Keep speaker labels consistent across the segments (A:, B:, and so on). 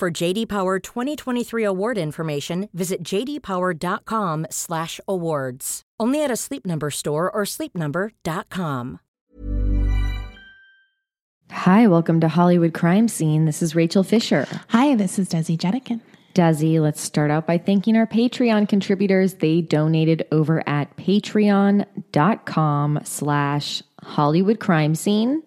A: For JD Power 2023 award information, visit jdpower.com/awards. Only at a Sleep Number store or sleepnumber.com.
B: Hi, welcome to Hollywood Crime Scene. This is Rachel Fisher.
C: Hi, this is Desi Jedeikin.
B: Desi, let's start out by thanking our Patreon contributors. They donated over at patreon.com slash Hollywood Crime Scene.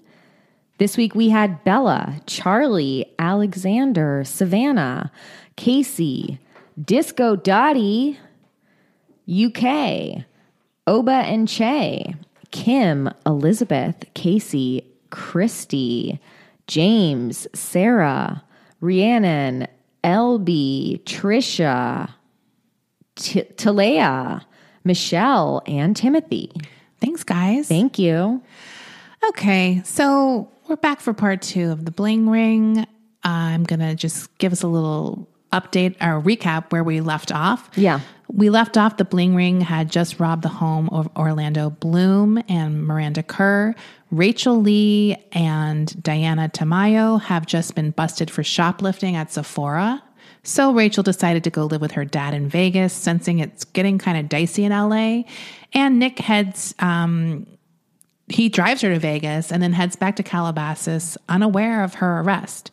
B: This week we had Bella, Charlie, Alexander, Savannah, Casey, Disco Dottie, UK, Oba and Che, Kim, Elizabeth, Casey, Christy, James, Sarah, Rhiannon, LB, Trisha, T- Talea, Michelle, and Timothy.
C: Thanks, guys.
B: Thank you.
C: Okay, so we're back for part two of the bling ring. I'm going to just give us a little update or recap where we left off.
B: Yeah.
C: We left off the bling ring had just robbed the home of Orlando Bloom and Miranda Kerr. Rachel Lee and Diana Tamayo have just been busted for shoplifting at Sephora. So Rachel decided to go live with her dad in Vegas, sensing it's getting kind of dicey in LA. And Nick heads um, he drives her to Vegas and then heads back to Calabasas, unaware of her arrest.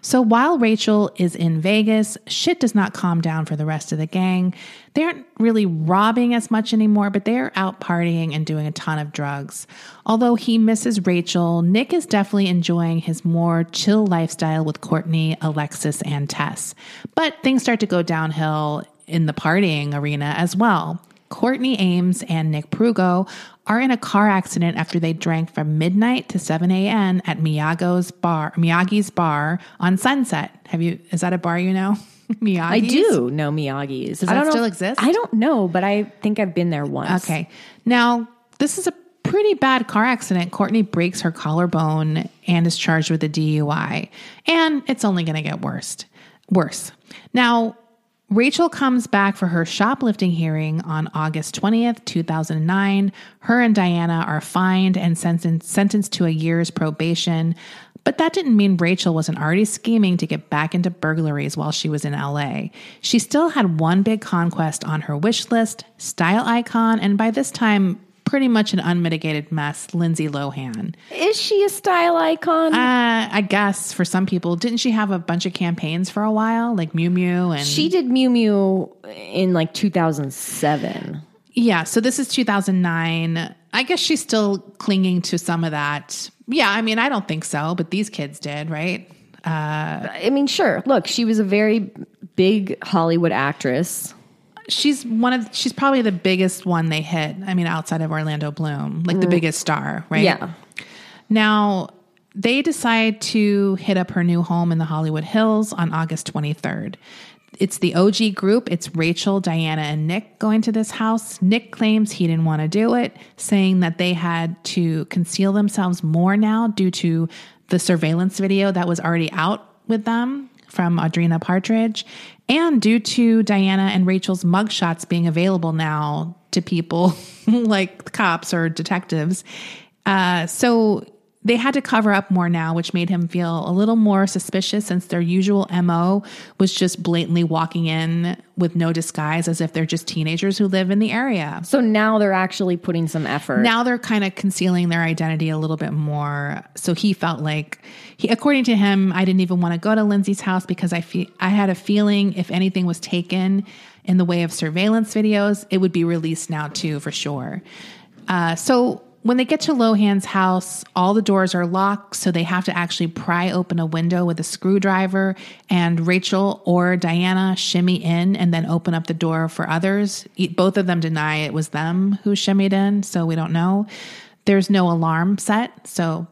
C: So while Rachel is in Vegas, shit does not calm down for the rest of the gang. They aren't really robbing as much anymore, but they're out partying and doing a ton of drugs. Although he misses Rachel, Nick is definitely enjoying his more chill lifestyle with Courtney, Alexis, and Tess. But things start to go downhill in the partying arena as well. Courtney Ames and Nick Prugo are in a car accident after they drank from midnight to 7 a.m. at Miyago's bar, Miyagi's bar on Sunset. Have you? Is that a bar you know? Miyagi's.
B: I do know Miyagi's.
C: Does
B: I
C: that
B: don't know
C: still exist?
B: I don't know, but I think I've been there once.
C: Okay. Now this is a pretty bad car accident. Courtney breaks her collarbone and is charged with a DUI, and it's only going to get worse. Worse. Now Rachel comes back for her shoplifting hearing on August 20th, 2009. Her and Diana are fined and sentenced, sentenced to a year's probation. But that didn't mean Rachel wasn't already scheming to get back into burglaries while she was in LA. She still had one big conquest on her wish list style icon, and by this time, pretty much an unmitigated mess, Lindsay Lohan.
B: Is she a style icon?
C: Uh, I guess for some people, didn't she have a bunch of campaigns for a while, like Miu Miu and
B: she did Miu Miu in like 2007.
C: Yeah, so this is 2009. I guess she's still clinging to some of that. Yeah, I mean, I don't think so, but these kids did, right?
B: I mean, sure. Look, she was a very big Hollywood actress.
C: She's one of she's probably the biggest one they hit. I mean, outside of Orlando Bloom, like the mm. biggest star, right?
B: Yeah.
C: Now, they decide to hit up her new home in the Hollywood Hills on August 23rd. It's the OG group. It's Rachel, Diana, and Nick going to this house. Nick claims he didn't want to do it, saying that they had to conceal themselves more now due to the surveillance video that was already out with them from Audrina Partridge, and due to Diana and Rachel's mugshots being available now to people like cops or detectives. Uh, so they had to cover up more now, which made him feel a little more suspicious since their usual MO was just blatantly walking in with no disguise as if they're just teenagers who live in the area.
B: So now they're actually putting some effort.
C: Now they're kind of concealing their identity a little bit more. So he felt like he according to him, I didn't even want to go to Lindsay's house because I feel I had a feeling if anything was taken in the way of surveillance videos, it would be released now too for sure. Uh, so when they get to Lohan's house, all the doors are locked, so they have to actually pry open a window with a screwdriver. And Rachel or Diana shimmy in and then open up the door for others. Both of them deny it was them who shimmied in, so we don't know. There's no alarm set, so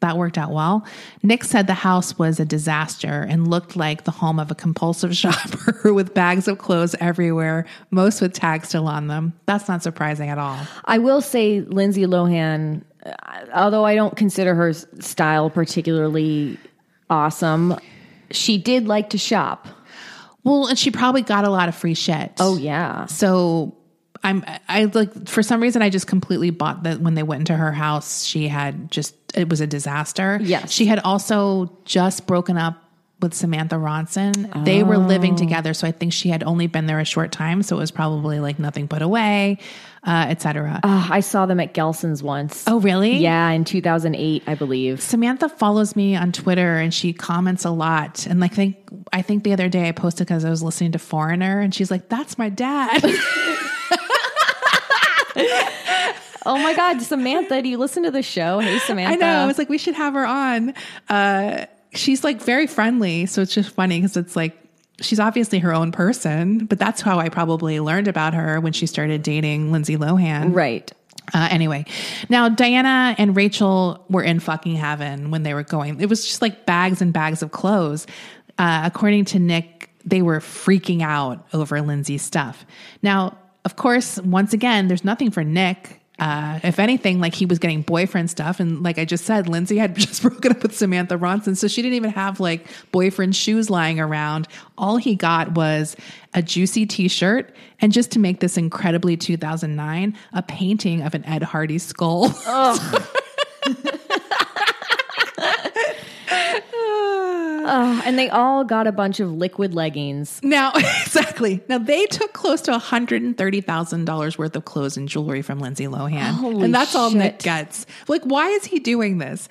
C: that worked out well. Nick said the house was a disaster and looked like the home of a compulsive shopper with bags of clothes everywhere, most with tags still on them. That's not surprising at all.
B: I will say Lindsay Lohan, uh, although I don't consider her style particularly awesome, she did like to shop.
C: Well, and she probably got a lot of free shit.
B: Oh yeah.
C: So I'm I like for some reason I just completely bought that when they went into her house, she had just it was a disaster.
B: Yes.
C: She had also just broken up with Samantha Ronson. They were living
B: Oh.
C: together, so I think she had only been there a short time, so it was probably like nothing put away, uh, etc.
B: Uh, I saw them at Gelson's once.
C: oh, really?
B: Yeah, in 2008, I believe.
C: Samantha follows me on Twitter and she comments a lot. And like, think I think the other day I posted because I was listening to Foreigner, and she's like, "That's my dad."
B: Oh my God, Samantha, do you listen to the show? Hey, Samantha.
C: I know. I was like, we should have her on. Uh, she's like very friendly. So it's just funny because it's like, she's obviously her own person, but that's how I probably learned about her when she started dating Lindsay Lohan.
B: right.
C: Uh, anyway, now Diana and Rachel were in fucking heaven when they were going. It was just like bags and bags of clothes. Uh, according to Nick, they were freaking out over Lindsay's stuff. Now, of course, once again, there's nothing for Nick. Uh, if anything, like he was getting boyfriend stuff. And like I just said, Lindsay had just broken up with Samantha Ronson. So she didn't even have like boyfriend shoes lying around. All he got was a juicy t shirt. And just to make this incredibly 2009, a painting of an Ed Hardy skull.
B: Uh, and they all got a bunch of liquid leggings.
C: Now, exactly. Now they took close to $130,000 worth of clothes and jewelry from Lindsay Lohan.
B: Holy
C: and that's all Nick gets. Like, why is he doing this?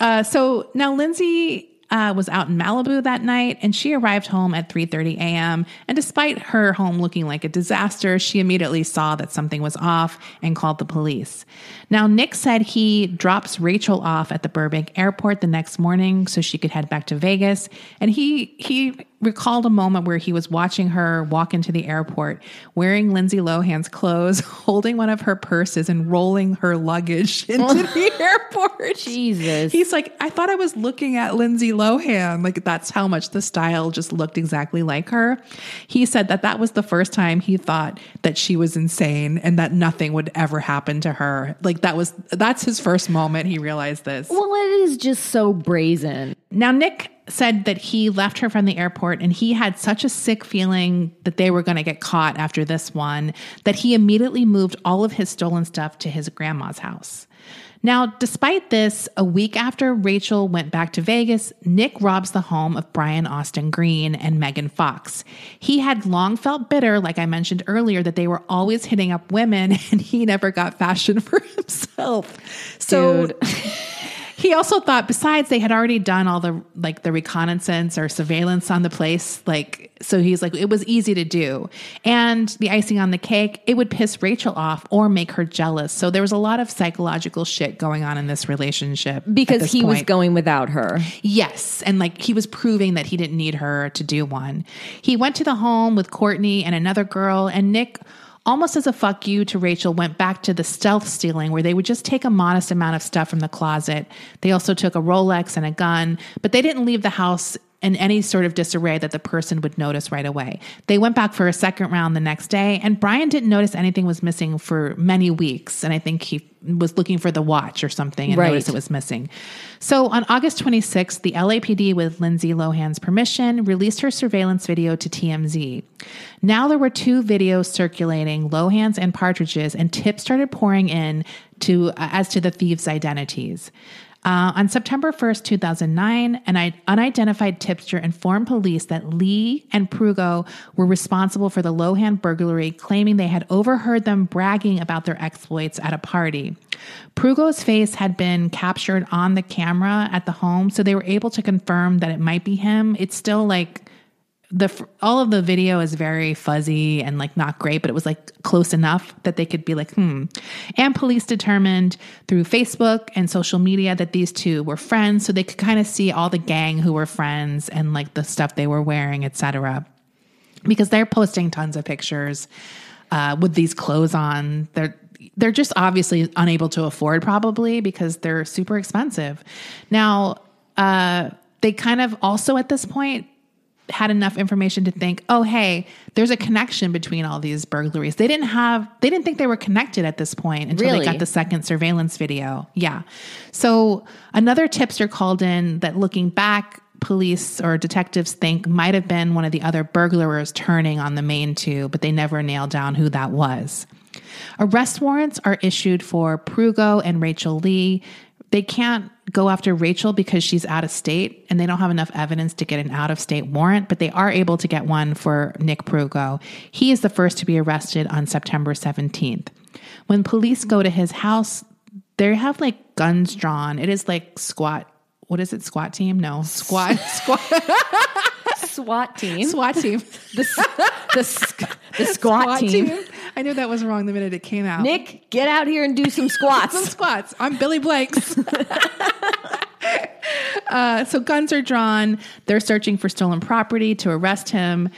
C: Uh, so now Lindsay uh, was out in Malibu that night and she arrived home at 3.30 a.m. And despite her home looking like a disaster, she immediately saw that something was off and called the police. Now, Nick said he drops Rachel off at the Burbank airport the next morning so she could head back to Vegas. And he, he recalled a moment where he was watching her walk into the airport wearing Lindsay Lohan's clothes, holding one of her purses and rolling her luggage into the airport.
B: Jesus.
C: He's like, I thought I was looking at Lindsay Lohan. Like, that's how much the style just looked exactly like her. He said that that was the first time he thought that she was insane and that nothing would ever happen to her. Like, that was, that's his first moment he realized this.
B: well, it is just so brazen.
C: Now, Nick said that he left her from the airport and he had such a sick feeling that they were going to get caught after this one that he immediately moved all of his stolen stuff to his grandma's house. Now, despite this, a week after Rachel went back to Vegas, Nick robs the home of Brian Austin Green and Megan Fox. He had long felt bitter, like I mentioned earlier, that they were always hitting up women and he never got fashion for himself. So
B: Dude.
C: he also thought besides they had already done all the like the reconnaissance or surveillance on the place like so he's like it was easy to do and the icing on the cake it would piss rachel off or make her jealous so there was a lot of psychological shit going on in this relationship
B: Because
C: this
B: he was going without her.
C: Yes. And like he was proving that he didn't need her to do one. He went to the home with Courtney and another girl, and Nick, almost as a fuck you to Rachel, went back to the stealth stealing where they would just take a modest amount of stuff from the closet. They also took a Rolex and a gun, but they didn't leave the house in any sort of disarray that the person would notice right away. They went back for a second round the next day, and Brian didn't notice anything was missing for many weeks. And I think he was looking for the watch or something and
B: Right.
C: noticed it was missing. So on August 26th, the LAPD, with Lindsay Lohan's permission, released her surveillance video to TMZ. Now there were two videos circulating, Lohan's and Partridge's, and tips started pouring in to uh, as to the thieves' identities. Uh, on September 1st, 2009, an unidentified tipster informed police that Lee and Prugo were responsible for the Lohan burglary, claiming they had overheard them bragging about their exploits at a party. Prugo's face had been captured on the camera at the home, so they were able to confirm that it might be him. It's still like the all of the video is very fuzzy and like not great, but it was like close enough that they could be like, hmm. And police determined through Facebook and social media that these two were friends, so they could kind of see all the gang who were friends and like the stuff they were wearing, etc. Because they're posting tons of pictures uh, with these clothes on. They're they're just obviously unable to afford, probably because they're super expensive. Now, uh, they kind of also at this point had enough information to think, oh, hey, there's a connection between all these burglaries. They didn't have, they didn't think they were connected at this point until
B: Really?
C: they got the second surveillance video. Yeah. So another tipster called in that looking back, police or detectives think might have been one of the other burglars turning on the main two, but they never nailed down who that was. Arrest warrants are issued for Prugo and Rachel Lee. They can't go after Rachel because she's out of state and they don't have enough evidence to get an out of state warrant, but they are able to get one for Nick Prugo. He is the first to be arrested on September 17th. When police go to his house, they have like guns drawn. It is like squat. What is it? Squat team? No, squat, squat,
B: SWAT team.
C: SWAT team.
B: The, the, the squat, team.
C: I knew that was wrong the minute it came out.
B: Nick, get out here and do some squats.
C: some
B: squats.
C: I'm Billy Blanks. uh, so guns are drawn. They're searching for stolen property to arrest him.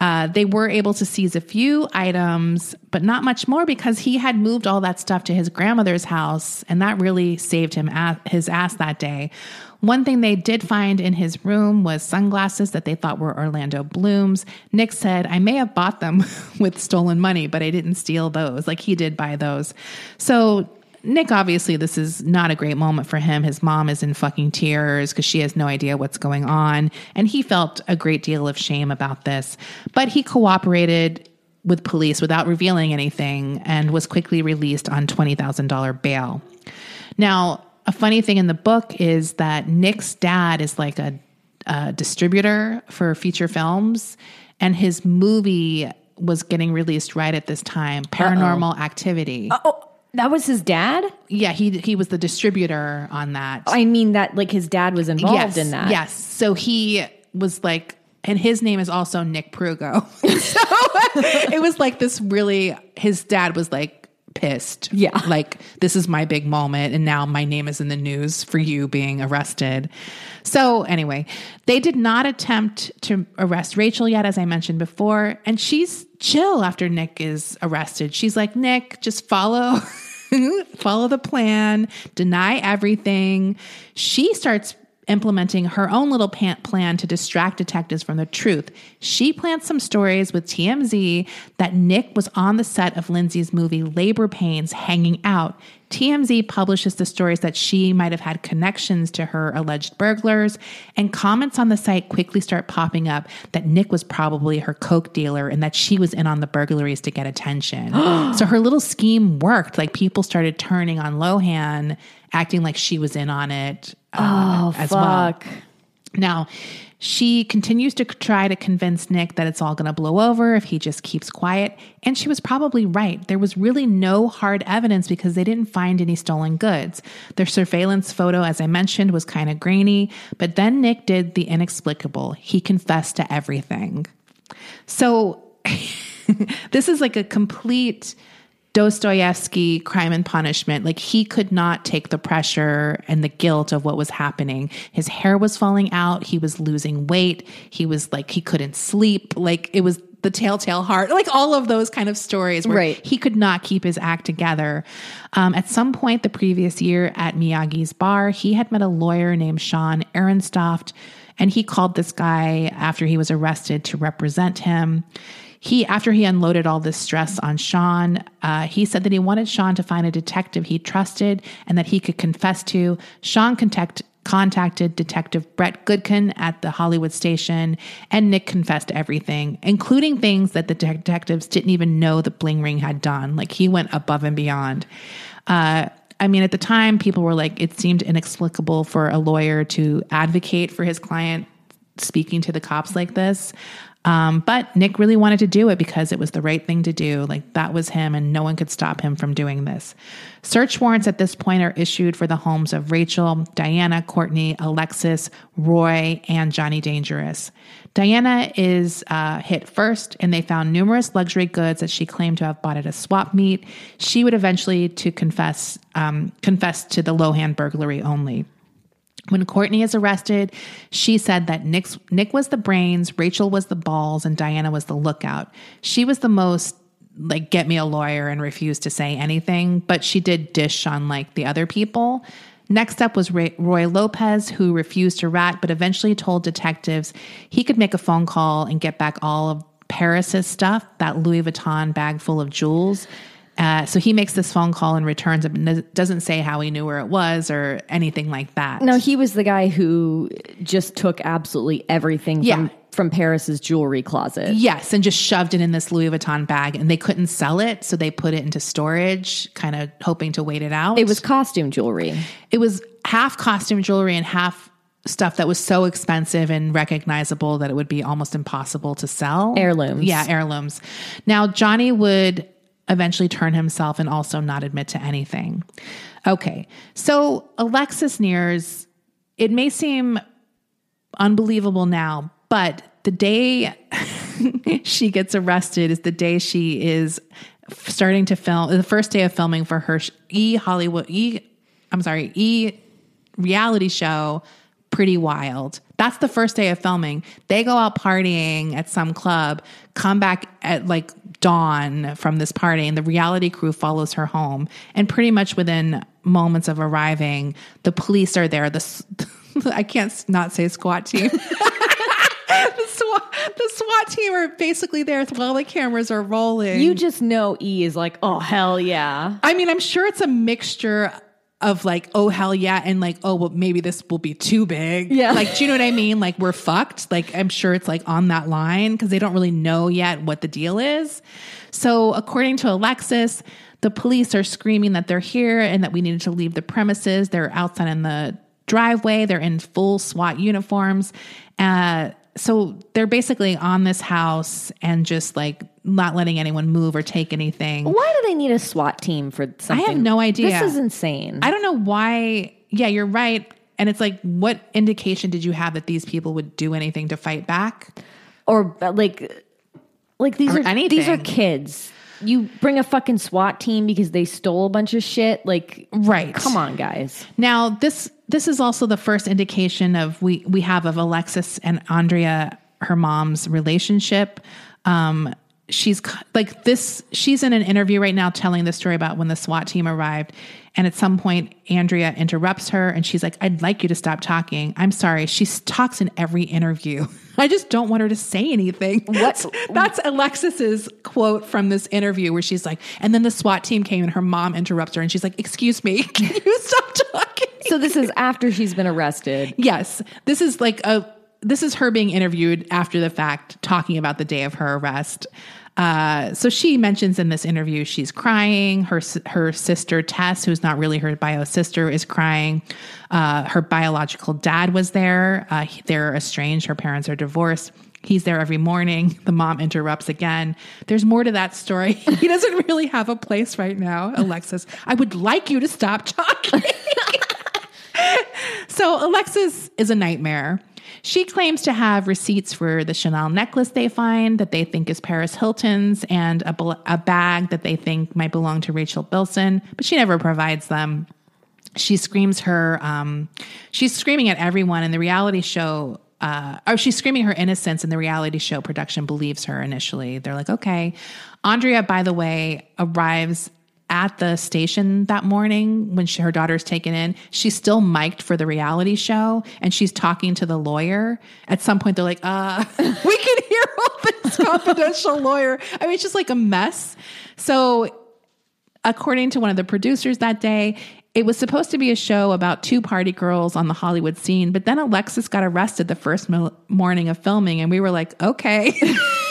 C: Uh, they were able to seize a few items, but not much more because he had moved all that stuff to his grandmother's house, and that really saved him a- his ass that day. One thing they did find in his room was sunglasses that they thought were Orlando Bloom's. Nick said, I may have bought them with stolen money, but I didn't steal those. Like he did buy those. So Nick, obviously, this is not a great moment for him. His mom is in fucking tears because she has no idea what's going on. And he felt a great deal of shame about this. But he cooperated with police without revealing anything and was quickly released on $20,000 bail. Now, a funny thing in the book is that Nick's dad is like a, a distributor for feature films, and his movie was getting released right at this time paranormal activity
B: Oh, that was his dad?
C: yeah, he he was the distributor on that.
B: I mean, that like his dad was involved
C: yes,
B: in that.
C: Yes. So he was like and his name is also Nick Prugo. so it was like this really his dad was like pissed.
B: Yeah.
C: Like this is my big moment and now my name is in the news for you being arrested. So anyway, they did not attempt to arrest Rachel yet as I mentioned before, and she's chill after Nick is arrested. She's like, "Nick, just follow follow the plan, deny everything." She starts implementing her own little plan to distract detectives from the truth. She plants some stories with TMZ that Nick was on the set of Lindsay's movie Labor Pains hanging out. TMZ publishes the stories that she might have had connections to her alleged burglars, and comments on the site quickly start popping up that Nick was probably her coke dealer and that she was in on the burglaries to get attention. so her little scheme worked. Like people started turning on Lohan, acting like she was in on it uh,
B: Oh,
C: as well.
B: fuck.
C: Now, she continues to try to convince Nick that it's all going to blow over if he just keeps quiet. And she was probably right. There was really no hard evidence because they didn't find any stolen goods. Their surveillance photo, as I mentioned, was kind of grainy. But then Nick did the inexplicable. He confessed to everything. So this is like a complete Dostoevsky crime and punishment. Like he could not take the pressure and the guilt of what was happening. His hair was falling out. He was losing weight. He was like, he couldn't sleep. Like it was the telltale heart, like all of those kind of stories where
B: Right.
C: he could not keep his act together. Um, at some point the previous year at Miyagi's bar, he had met a lawyer named Sean Erenstoft, and he called this guy after he was arrested to represent him. He, after he unloaded all this stress on Sean, uh, he said that he wanted Sean to find a detective he trusted and that he could confess to. Sean contact, contacted Detective Brett Goodkin at the Hollywood station, and Nick confessed everything, including things that the detectives didn't even know the bling ring had done. Like he went above and beyond. Uh, I mean, at the time, people were like, it seemed inexplicable for a lawyer to advocate for his client speaking to the cops like this. Um, but Nick really wanted to do it because it was the right thing to do. Like that was him, and no one could stop him from doing this. Search warrants at this point are issued for the homes of Rachel, Diana, Courtney, Alexis, Roy, and Johnny Dangerous. Diana is uh, hit first, and they found numerous luxury goods that she claimed to have bought at a swap meet. She would eventually to confess um, confess to the Lohan burglary only. When Courtney is arrested, she said that Nick's, Nick was the brains, Rachel was the balls, and Diana was the lookout. She was the most like get me a lawyer and refused to say anything, but she did dish on like the other people. Next up was Roy Lopez, who refused to rat, but eventually told detectives he could make a phone call and get back all of Paris's stuff, that Louis Vuitton bag full of jewels. Uh, so he makes this phone call and returns it, doesn't say how he knew where it was or anything like that.
B: No, he was the guy who just took absolutely everything
C: Yeah.
B: from from Paris's jewelry closet.
C: Yes, and just shoved it in this Louis Vuitton bag, and they couldn't sell it, so they put it into storage, kind of hoping to wait it out.
B: It was costume jewelry.
C: it was half costume jewelry and half stuff that was so expensive and recognizable that it would be almost impossible to sell.
B: Heirlooms.
C: Yeah, heirlooms. Now, Johnny would eventually turn himself and also not admit to anything. Okay, so Alexis Neiers, it may seem unbelievable now, but the day she gets arrested is the day she is starting to film the first day of filming for her e Hollywood e I'm sorry e reality show Pretty Wild. That's the first day of filming. They go out partying at some club, come back at like dawn from this party, and the reality crew follows her home. And pretty much within moments of arriving, the police are there. The I can't not say squat team. the, SWAT, the SWAT team are basically there while the cameras are rolling.
B: You just know E is like, oh hell yeah.
C: I mean, I'm sure it's a mixture of like, oh hell yeah, and like, oh well, maybe this will be too big.
B: Yeah.
C: Like, do you know what I mean? Like, we're fucked. Like, I'm sure it's like on that line because they don't really know yet what the deal is. So, according to Alexis, the police are screaming that they're here and that we needed to leave the premises. They're outside in the driveway. They're in full SWAT uniforms. Uh, so they're basically on this house and just like not letting anyone move or take anything.
B: Why do they need a SWAT team for something?
C: I have no idea.
B: This is insane.
C: I don't know why. Yeah, you're right. And it's like, what indication did you have that these people would do anything to fight back?
B: or like like these
C: Or
B: are these are kids. You bring a fucking SWAT team because they stole a bunch of shit. Like,
C: Right.
B: come on, guys.
C: Now, this this is also the first indication of we we have of Alexis and Andrea, her mom's relationship. Um, she's like this. She's in an interview right now telling the story about when the SWAT team arrived, and at some point, Andrea interrupts her, and she's like, "I'd like you to stop talking. I'm sorry." She talks in every interview. I just don't want her to say anything. That's, that's Alexis's quote from this interview where she's like, and then the SWAT team came and her mom interrupts her and she's like, "Excuse me, can you stop talking?"
B: So this is after she's been arrested.
C: Yes, this is like a this is her being interviewed after the fact, talking about the day of her arrest. Uh, so she mentions in this interview she's crying. Her her sister Tess, who's not really her bio sister, is crying. Uh, her biological dad was there. Uh, they're estranged. Her parents are divorced. He's there every morning. The mom interrupts again. There's more to that story. He doesn't really have a place right now, Alexis. I would like you to stop talking. So Alexis is a nightmare. She claims to have receipts for the Chanel necklace they find that they think is Paris Hilton's and a, bl- a bag that they think might belong to Rachel Bilson, but she never provides them. She screams her, um, she's screaming at everyone in the reality show. Uh, or she's screaming her innocence, and the reality show production believes her initially. They're like, okay. Andrea, by the way, arrives at the station that morning when she, her daughter's taken in. She's still mic'd for the reality show and she's talking to the lawyer. At some point, they're like, uh, we can hear all this confidential lawyer. I mean, it's just like a mess. So, according to one of the producers that day, it was supposed to be a show about two party girls on the Hollywood scene, but then Alexis got arrested the first mo- morning of filming, and we were like, okay.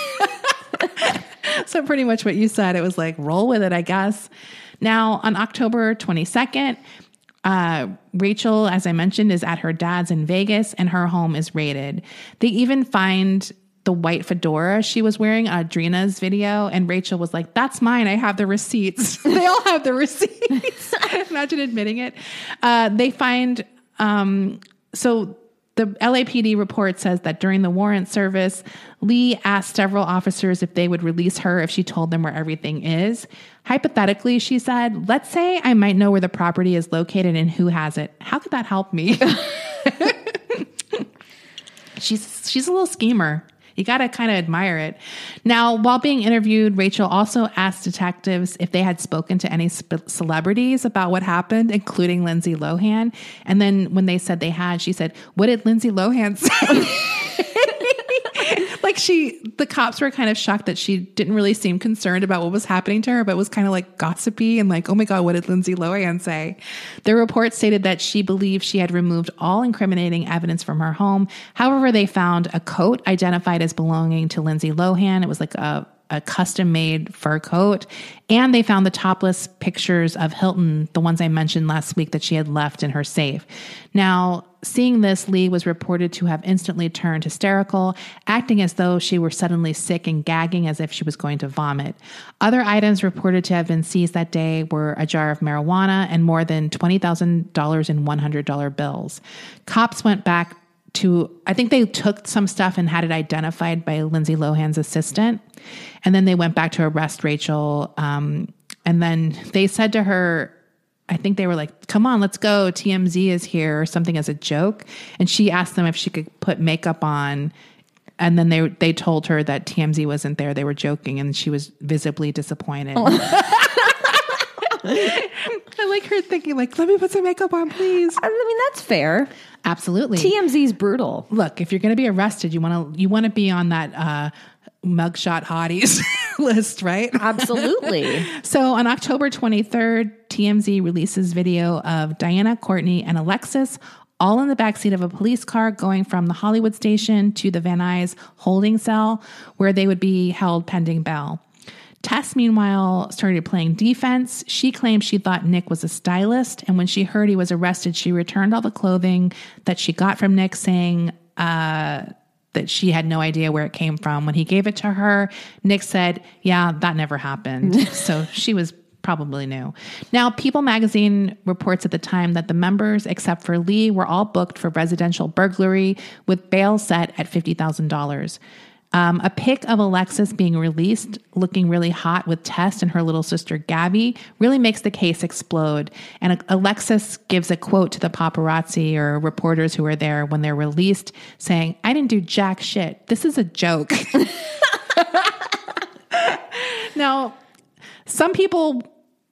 C: so, pretty much what you said, it was like, roll with it, I guess. Now, on October 22nd, uh, Rachel, as I mentioned, is at her dad's in Vegas and her home is raided. They even find the white fedora she was wearing on Audrina's video, and Rachel was like, That's mine. I have the receipts. they all have the receipts. Imagine admitting it. Uh, they find, um, so the LAPD report says that during the warrant service, Lee asked several officers if they would release her if she told them where everything is. Hypothetically, she said, Let's say I might know where the property is located and who has it. How could that help me? she's she's a little schemer. You got to kind of admire it. Now, while being interviewed, Rachel also asked detectives if they had spoken to any sp- celebrities about what happened, including Lindsay Lohan. And then when they said they had, she said, What did Lindsay Lohan say? Like she the cops were kind of shocked that she didn't really seem concerned about what was happening to her but was kind of like gossipy and like oh my god what did lindsay lohan say? The report stated that she believed she had removed all incriminating evidence from her home. However they found a coat identified as belonging to lindsay lohan. It was like a a custom made fur coat. And they found the topless pictures of Hilton, the ones I mentioned last week that she had left in her safe. Now, seeing this, Lee was reported to have instantly turned hysterical, acting as though she were suddenly sick and gagging as if she was going to vomit. Other items reported to have been seized that day were a jar of marijuana and more than $20,000 in $100 bills. Cops went back to I think they took some stuff and had it identified by Lindsay Lohan's assistant, and then they went back to arrest Rachel. Um, and then they said to her, I think they were like, "Come on, let's go. TMZ is here," or something as a joke. And she asked them if she could put makeup on. And then they they told her that TMZ wasn't there. They were joking, and she was visibly disappointed. like her thinking, like, "Let me put some makeup on, please."
B: I mean, that's fair.
C: Absolutely.
B: TMZ's brutal.
C: Look, if you're going to be arrested, you want to you want to be on that uh, mugshot hotties list, right?
B: Absolutely.
C: so on October 23rd, TMZ releases video of Diana, Courtney, and Alexis all in the backseat of a police car going from the Hollywood station to the Van Nuys holding cell where they would be held pending bail. Tess, meanwhile, started playing defense. She claimed she thought Nick was a stylist, and when she heard he was arrested, she returned all the clothing that she got from Nick, saying uh, that she had no idea where it came from. When he gave it to her, Nick said, Yeah, that never happened. so she was probably new. Now, People magazine reports at the time that the members, except for Lee, were all booked for residential burglary with bail set at $50,000. Um, a pic of Alexis being released, looking really hot with Tess and her little sister Gabby, really makes the case explode. And Alexis gives a quote to the paparazzi or reporters who are there when they're released, saying, I didn't do jack shit. This is a joke. now, some people,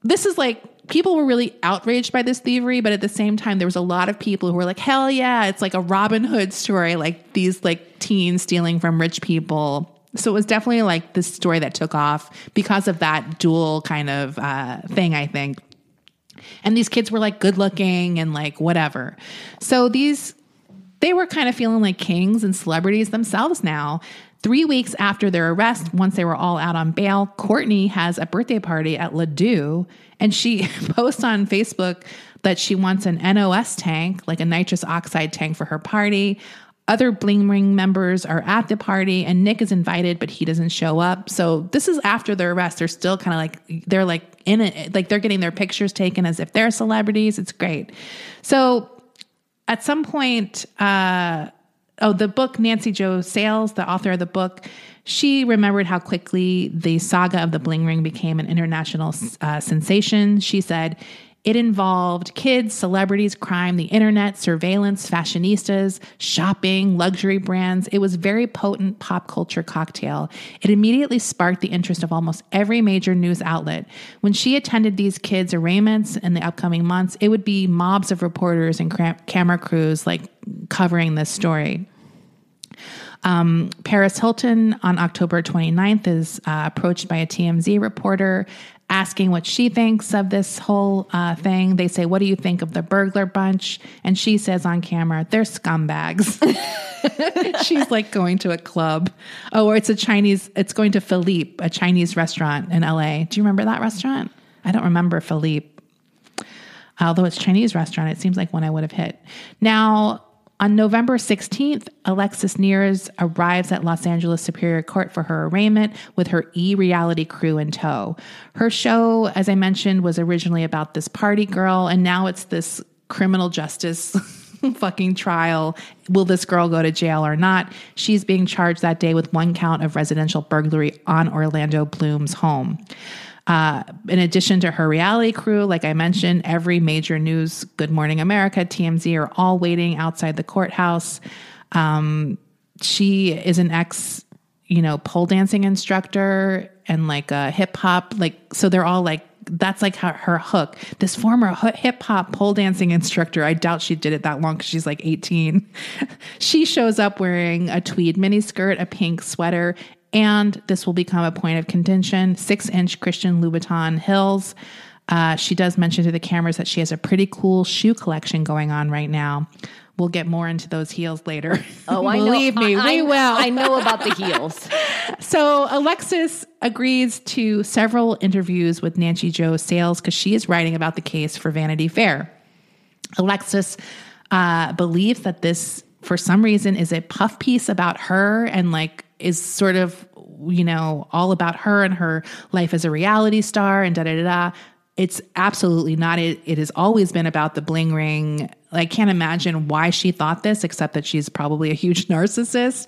C: this is like people were really outraged by this thievery, but at the same time, there was a lot of people who were like, hell yeah, it's like a Robin Hood story, like these like teens stealing from rich people. So it was definitely like this story that took off because of that dual kind of uh, thing, I think. And these kids were like good looking and like whatever. So these, they were kind of feeling like kings and celebrities themselves now. Three weeks after their arrest, once they were all out on bail, Courtney has a birthday party at Les Deux, and she posts on Facebook that she wants an NOS tank, like a nitrous oxide tank for her party. Other Bling Ring members are at the party, and Nick is invited, but he doesn't show up. So this is after their arrest. They're still kind of like they're like in it, like they're getting their pictures taken as if they're celebrities. It's great. So at some point, uh, oh, the book Nancy Jo Sales, the author of the book, she remembered how quickly the saga of the bling ring became an international uh, sensation. She said, it involved kids, celebrities, crime, the internet, surveillance, fashionistas, shopping, luxury brands. It was very potent pop culture cocktail. It immediately sparked the interest of almost every major news outlet. When she attended these kids' arraignments in the upcoming months, it would be mobs of reporters and camera crews like covering this story. Um, Paris Hilton on October 29th is uh, approached by a TMZ reporter asking what she thinks of this whole uh, thing. They say, What do you think of the burglar bunch? And she says on camera, They're scumbags. She's like going to a club. Oh, or it's a Chinese, it's going to Philippe, a Chinese restaurant in LA. Do you remember that restaurant? I don't remember Philippe. Although it's Chinese restaurant, it seems like one I would have hit. Now, on November 16th, Alexis Neiers arrives at Los Angeles Superior Court for her arraignment with her e reality crew in tow. Her show, as I mentioned, was originally about this party girl, and now it's this criminal justice fucking trial. Will this girl go to jail or not? She's being charged that day with one count of residential burglary on Orlando Bloom's home. Uh, in addition to her reality crew, like I mentioned, every major news, Good Morning America, TMZ, are all waiting outside the courthouse. Um, she is an ex you know, pole dancing instructor and like a hip hop, like, so they're all like, that's like her, her hook. This former hip hop pole dancing instructor, I doubt she did it that long because she's like 18. she shows up wearing a tweed miniskirt, a pink sweater, and this will become a point of contention six inch Christian Louboutin heels. Uh, she does mention to the cameras that she has a pretty cool shoe collection going on right now. We'll get more into those heels later.
B: Oh, I know.
C: Believe me,
B: I,
C: we
B: I,
C: will.
B: I know about the heels.
C: So Alexis agrees to several interviews with Nancy Jo Sales because she is writing about the case for Vanity Fair. Alexis uh, believes that this, for some reason, is a puff piece about her and like is sort of, you know, all about her and her life as a reality star and da da da. da. It's absolutely not. It, it has always been about the bling ring. I can't imagine why she thought this, except that she's probably a huge narcissist.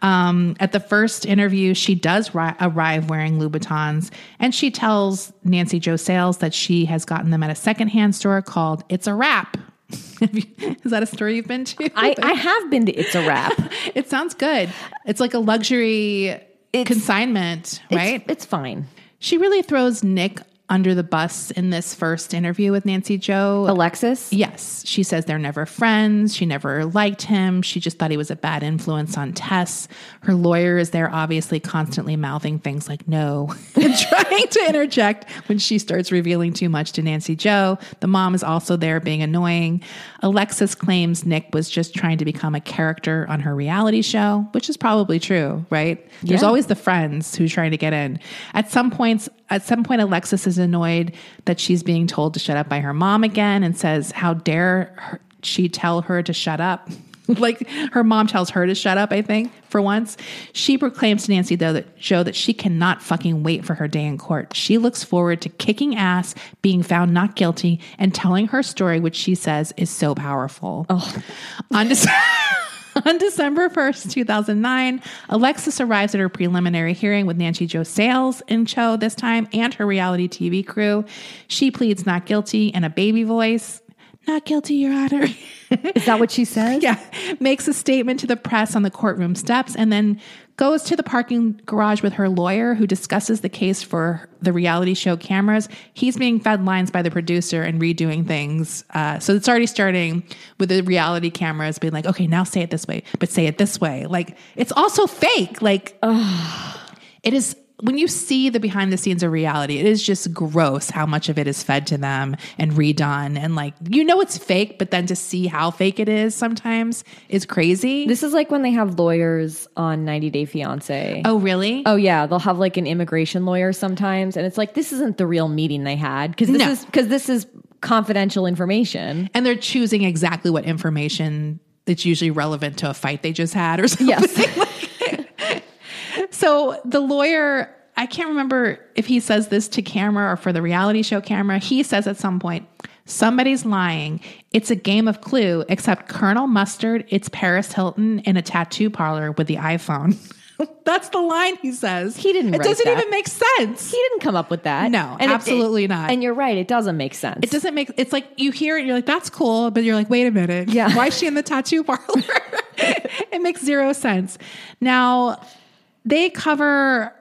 C: Um, at the first interview, she does ri- arrive wearing Louboutins, and she tells Nancy Jo Sales that she has gotten them at a secondhand store called It's a Wrap. Is that a store you've been to?
B: I, I have been to It's a Wrap.
C: it sounds good. It's like a luxury consignment, right?
B: It's, it's fine.
C: She really throws Nick under the bus in this first interview with Nancy Jo.
B: Alexis?
C: Yes. She says they're never friends. She never liked him. She just thought he was a bad influence on Tess. Her lawyer is there, obviously, constantly mouthing things like no and trying to interject when she starts revealing too much to Nancy Jo. The mom is also there being annoying. Alexis claims Nick was just trying to become a character on her reality show, which is probably true, right? There's
B: Yeah.
C: always the friends who's trying to get in. At some points, at some point, Alexis is annoyed that she's being told to shut up by her mom again and says, How dare her, she tell her to shut up? like her mom tells her to shut up, I think, for once. She proclaims to Nancy, though, that Joe that she cannot fucking wait for her day in court. She looks forward to kicking ass, being found not guilty, and telling her story, which she says is so powerful. On Dec- On December 1st, 2009, Alexis arrives at her preliminary hearing with Nancy Jo Sales in Cho this time and her reality TV crew. She pleads not guilty in a baby voice. Not guilty, Your Honor.
B: Is that what she said?
C: yeah. Makes a statement to the press on the courtroom steps and then goes to the parking garage with her lawyer who discusses the case for the reality show cameras. He's being fed lines by the producer and redoing things. Uh, so it's already starting with the reality cameras being like, okay, now say it this way, but say it this way. Like it's also fake. Like it is when you see the behind the scenes of reality, it is just gross how much of it is fed to them and redone. And like, you know, it's fake, but then to see how fake it is sometimes is crazy.
B: This is like when they have lawyers on 90 Day Fiance.
C: oh, really?
B: Oh yeah, they'll have like an immigration lawyer sometimes, and it's like this isn't the real meeting they had because this
C: No.
B: is because this is confidential information.
C: And they're choosing exactly what information that's usually relevant to a fight they just had or something.
B: Yes,
C: So the lawyer, I can't remember if he says this to camera or for the reality show camera. He says at some point, somebody's lying. It's a game of clue, except Colonel Mustard, it's Paris Hilton in a tattoo parlor with the iPhone. That's the line he says.
B: He didn't
C: It doesn't
B: that.
C: even make sense.
B: he didn't come up with that.
C: No,
B: it-
C: absolutely
B: it-
C: not.
B: And you're right; it doesn't make sense.
C: It doesn't make it's like you hear it, you're like, that's cool, but you're like, wait a minute.
B: Yeah.
C: Why is she in the tattoo parlor? it makes zero sense. Now they cover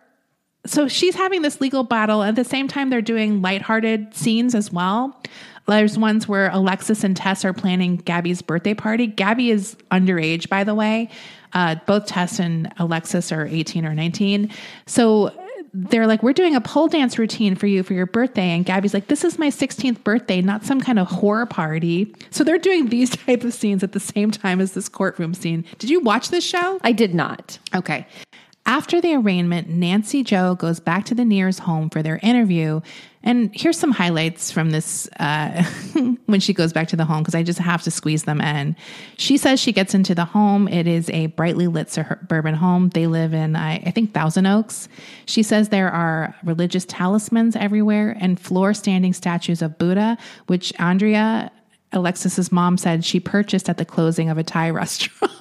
C: so she's having this legal battle. At the same time, they're doing lighthearted scenes as well. There's ones where Alexis and Tess are planning Gabby's birthday party. Gabby is underage, by the way. Uh, both Tess and Alexis are 18 or 19. So they're like, We're doing a pole dance routine for you for your birthday. And Gabby's like, This is my 16th birthday, not some kind of horror party. So they're doing these type of scenes at the same time as this courtroom scene. Did you watch this show?
B: I did not.
C: Okay. After the arraignment, Nancy Jo goes back to the Neiers home for their interview. And here's some highlights from this uh, when she goes back to the home because I just have to squeeze them in. She says she gets into the home. It is a brightly lit suburban home. They live in, I, I think, Thousand Oaks. She says there are religious talismans everywhere and floor standing statues of Buddha, which Andrea, Alexis's mom, said she purchased at the closing of a Thai restaurant.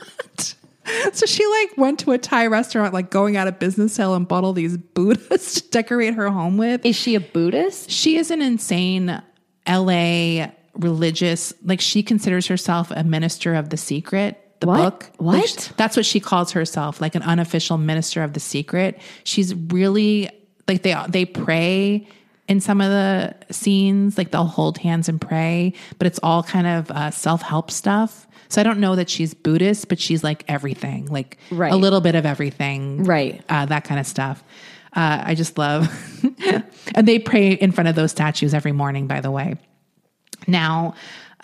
C: So she like went to a Thai restaurant, like going out of business sale, and bought all these Buddhas to decorate her home with.
B: Is she a Buddhist?
C: She is an insane LA religious, like she considers herself a minister of the secret. the
B: What?
C: book.
B: What?
C: Like, that's what she calls herself, like an unofficial minister of the secret. She's really like they they pray in some of the scenes, like they'll hold hands and pray, but it's all kind of uh, self help stuff. So I don't know that she's Buddhist, but she's like everything, like
B: Right.
C: a little bit of everything,
B: Right.
C: Uh, that kind of stuff. Uh, I just love, and they pray in front of those statues every morning. By the way, now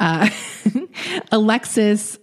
C: uh, Alexis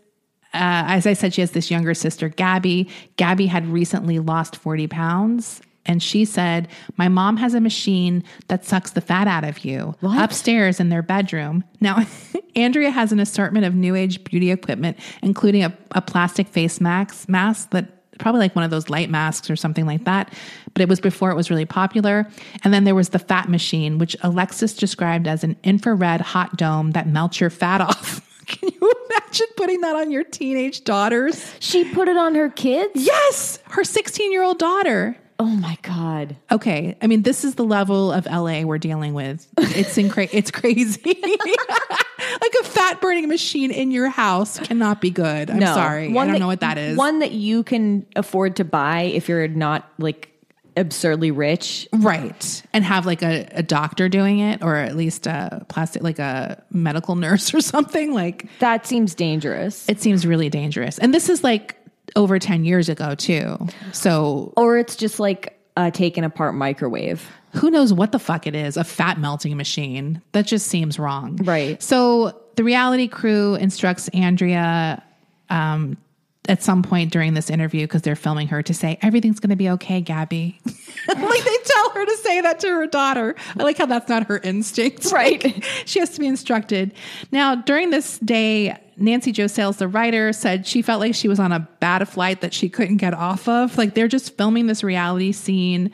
C: uh, as I said, she has this younger sister, Gabby. Gabby had recently lost 40 pounds. And she said, My mom has a machine that sucks the fat out of you upstairs in their bedroom. Now, Andrea has an assortment of new age beauty equipment, including a, a plastic face mask, mask that probably like one of those light masks or something like that. But it was before it was really popular. And then there was the fat machine, which Alexis described as an infrared hot dome that melts your fat off. Can you imagine putting that on your teenage daughters?
B: She put it on her kids?
C: Yes, her 16 year old daughter.
B: Oh my God.
C: Okay, I mean, this is the level of LA we're dealing with. It's incra- it's crazy. like a fat burning machine in your house cannot be good. I'm sorry, I don't
B: that-
C: know what that is.
B: One that you can afford to buy if you're not like absurdly rich.
C: Right. And have like a, a doctor doing it or at least a plastic, like a medical nurse or something. Like
B: That seems dangerous.
C: it seems really dangerous. And this is like over 10 years ago too. So
B: Or it's just like a taken apart microwave.
C: who knows what the fuck it is a fat melting machine that just seems wrong
B: Right.
C: so the reality crew instructs andrea um, at some point during this interview because they're filming her to say everything's going to be okay gabby like they tell her to say that to her daughter i like how that's not her instinct
B: Right.
C: she has to be instructed now during this day nancy jo sales the writer said she felt like she was on a bad flight that she couldn't get off of like they're just filming this reality scene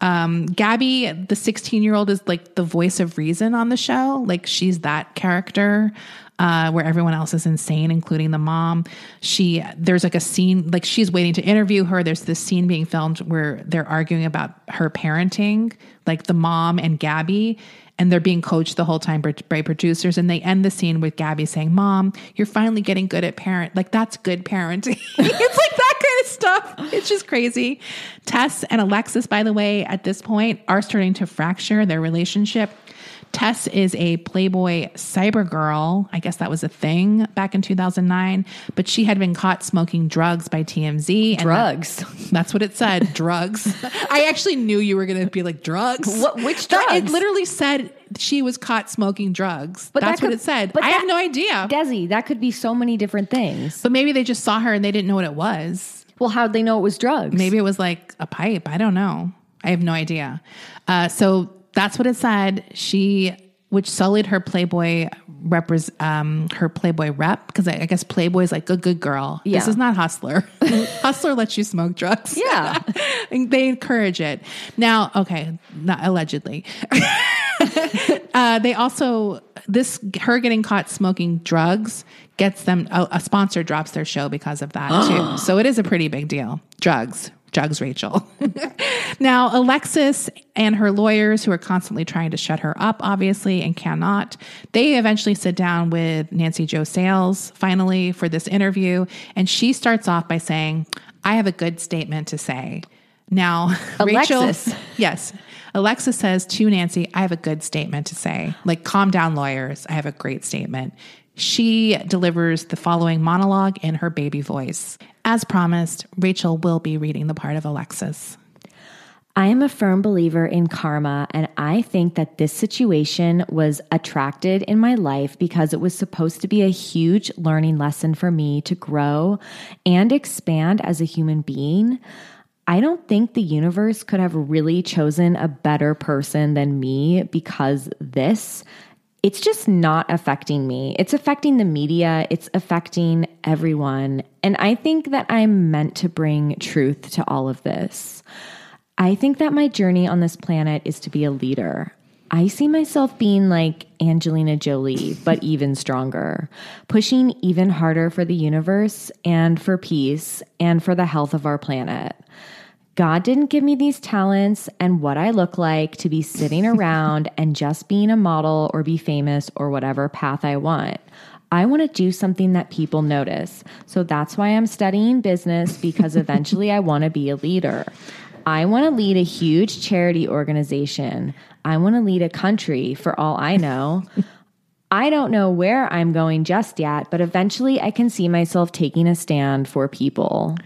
C: um, Gabby, the 16 year old, is like the voice of reason on the show. Like she's that character. Uh, where everyone else is insane, including the mom. She there's like a scene like she's waiting to interview her. There's this scene being filmed where they're arguing about her parenting, like the mom and Gabby, and they're being coached the whole time by, producers. And they end the scene with Gabby saying, "Mom, you're finally getting good at parent. Like that's good parenting." it's like that kind of stuff. It's just crazy. Tess and Alexis, by the way, at this point are starting to fracture their relationship. Tess is a Playboy cyber girl. I guess that was a thing back in 2009, but she had been caught smoking drugs by TMZ. and that-
B: Drugs.
C: that's what it said. drugs. I actually knew you were going to be like drugs.
B: What- which
C: That- It literally said she was caught smoking drugs.
B: But that
C: That's what it said.
B: but
C: I have no idea.
B: Desi, that could be so many different things.
C: but maybe they just saw her and they didn't know what it was.
B: Well, how'd they know it was drugs?
C: Maybe it was like a pipe. I don't know. I have no idea. Uh, so that's what it said. She, which sullied her Playboy repres um, her Playboy rep because I, I guess Playboy is like a good girl. This is not Hustler. Hustler lets you smoke drugs.
B: Yeah.
C: And they encourage it. Now, okay, not allegedly. uh, they also this her getting caught smoking drugs gets them a, a sponsor drops their show because of that too. So it is a pretty big deal. Drugs. Drugs, Rachel. now, Alexis and her lawyers, who are constantly trying to shut her up, obviously, and cannot, they eventually sit down with Nancy Jo Sales finally for this interview. And she starts off by saying, I have a good statement to say. Now, Rachel,
B: Alexis.
C: yes, Alexis says to Nancy, I have a good statement to say. Like, calm down, lawyers. I have a great statement. She delivers the following monologue in her baby voice. As promised, Rachel will be reading the part of Alexis.
B: I am a firm believer in karma, and I think that this situation was attracted in my life because it was supposed to be a huge learning lesson for me to grow and expand as a human being. I don't think the universe could have really chosen a better person than me because this. It's just not affecting me. It's affecting the media. It's affecting everyone. And I think that I'm meant to bring truth to all of this. I think that my journey on this planet is to be a leader. I see myself being like Angelina Jolie, but even stronger, pushing even harder for the universe and for peace and for the health of our planet. God didn't give me these talents and what I look like to be sitting around and just being a model or be famous or whatever path I want. I want to do something that people notice. So that's why I'm studying business because eventually I want to be a leader. I want to lead a huge charity organization. I want to lead a country for all I know. I don't know where I'm going just yet, but eventually I can see myself taking a stand for people.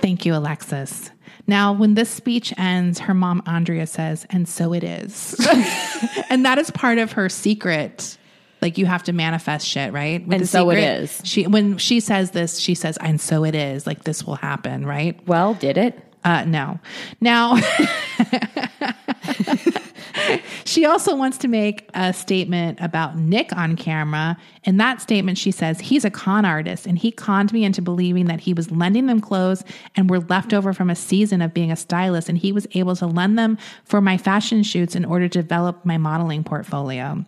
C: Thank you, Alexis. Now, when this speech ends, her mom, Andrea, says, and so it is. and that is part of her secret. Like you have to manifest shit, right?
B: With and so secret, it is.
C: She when she says this, she says, and so it is. Like this will happen, right?
B: Well, did it?
C: Uh, no. Now, she also wants to make a statement about Nick on camera. In that statement, she says, He's a con artist and he conned me into believing that he was lending them clothes and were left over from a season of being a stylist. And he was able to lend them for my fashion shoots in order to develop my modeling portfolio.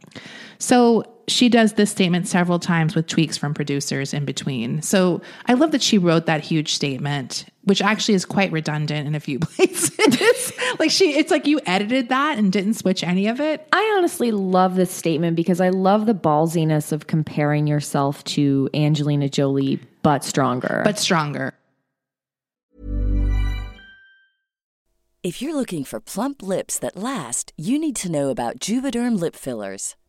C: So she does this statement several times with tweaks from producers in between. So I love that she wrote that huge statement, which actually is quite redundant in a few places. like she it's like you edited that and didn't switch any of it.
B: I honestly love this statement because I love the ballsiness of comparing yourself to Angelina Jolie but stronger.
C: But stronger.
D: If you're looking for plump lips that last, you need to know about Juvederm lip fillers.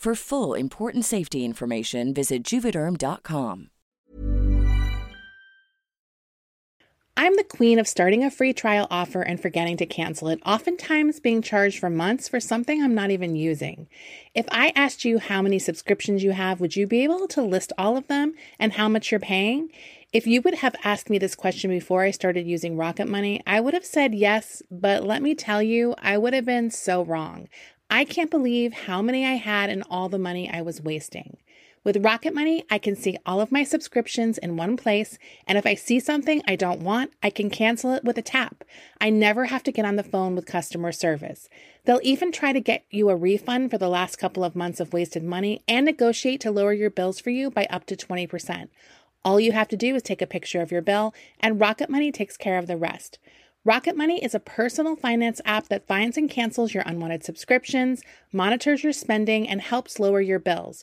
D: For full important safety information, visit juvederm.com.
E: I'm the queen of starting a free trial offer and forgetting to cancel it, oftentimes being charged for months for something I'm not even using. If I asked you how many subscriptions you have, would you be able to list all of them and how much you're paying? If you would have asked me this question before I started using Rocket Money, I would have said yes, but let me tell you, I would have been so wrong. I can't believe how many I had and all the money I was wasting. With Rocket Money, I can see all of my subscriptions in one place, and if I see something I don't want, I can cancel it with a tap. I never have to get on the phone with customer service. They'll even try to get you a refund for the last couple of months of wasted money and negotiate to lower your bills for you by up to 20%. All you have to do is take a picture of your bill, and Rocket Money takes care of the rest. Rocket Money is a personal finance app that finds and cancels your unwanted subscriptions, monitors your spending, and helps lower your bills.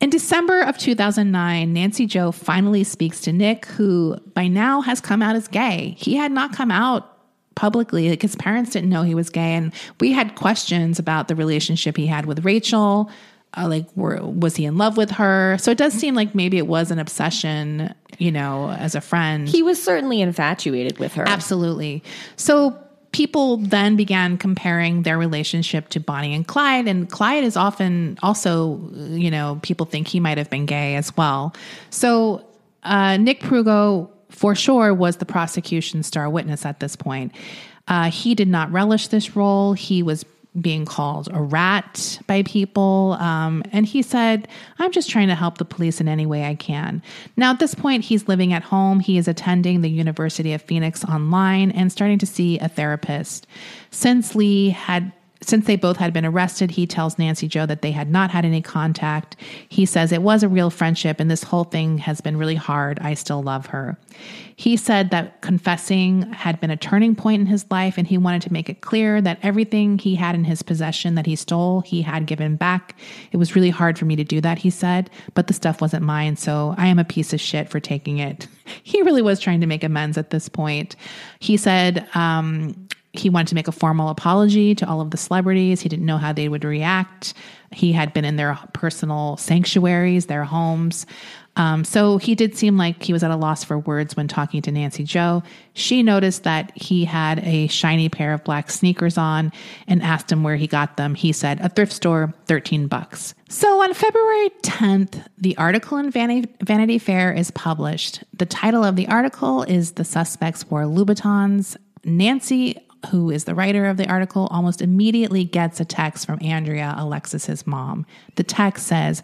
C: In December of 2009, Nancy Jo finally speaks to Nick, who by now has come out as gay. He had not come out publicly, like his parents didn't know he was gay. And we had questions about the relationship he had with Rachel. Uh, like, were, was he in love with her? So it does seem like maybe it was an obsession, you know, as a friend.
B: He was certainly infatuated with her.
C: Absolutely. So people then began comparing their relationship to Bonnie and Clyde. And Clyde is often also, you know, people think he might have been gay as well. So uh, Nick Prugo, for sure, was the prosecution's star witness at this point. Uh, he did not relish this role. He was being called a rat by people. Um, and he said, I'm just trying to help the police in any way I can. Now, at this point, he's living at home. He is attending the University of Phoenix online and starting to see a therapist. Since Lee had Since they both had been arrested, he tells Nancy Jo that they had not had any contact. He says it was a real friendship and this whole thing has been really hard. I still love her. He said that confessing had been a turning point in his life and he wanted to make it clear that everything he had in his possession that he stole, he had given back. It was really hard for me to do that, he said, but the stuff wasn't mine, so I am a piece of shit for taking it. He really was trying to make amends at this point. He said, um, he wanted to make a formal apology to all of the celebrities. He didn't know how they would react. He had been in their personal sanctuaries, their homes. Um, so he did seem like he was at a loss for words when talking to Nancy Jo. She noticed that he had a shiny pair of black sneakers on and asked him where he got them. He said, a thrift store, 13 bucks. So on February 10th, the article in Vanity, Vanity Fair is published. The title of the article is The Suspects Wore Louboutins. Nancy who is the writer of the article, almost immediately gets a text from Andrea, Alexis's mom. The text says,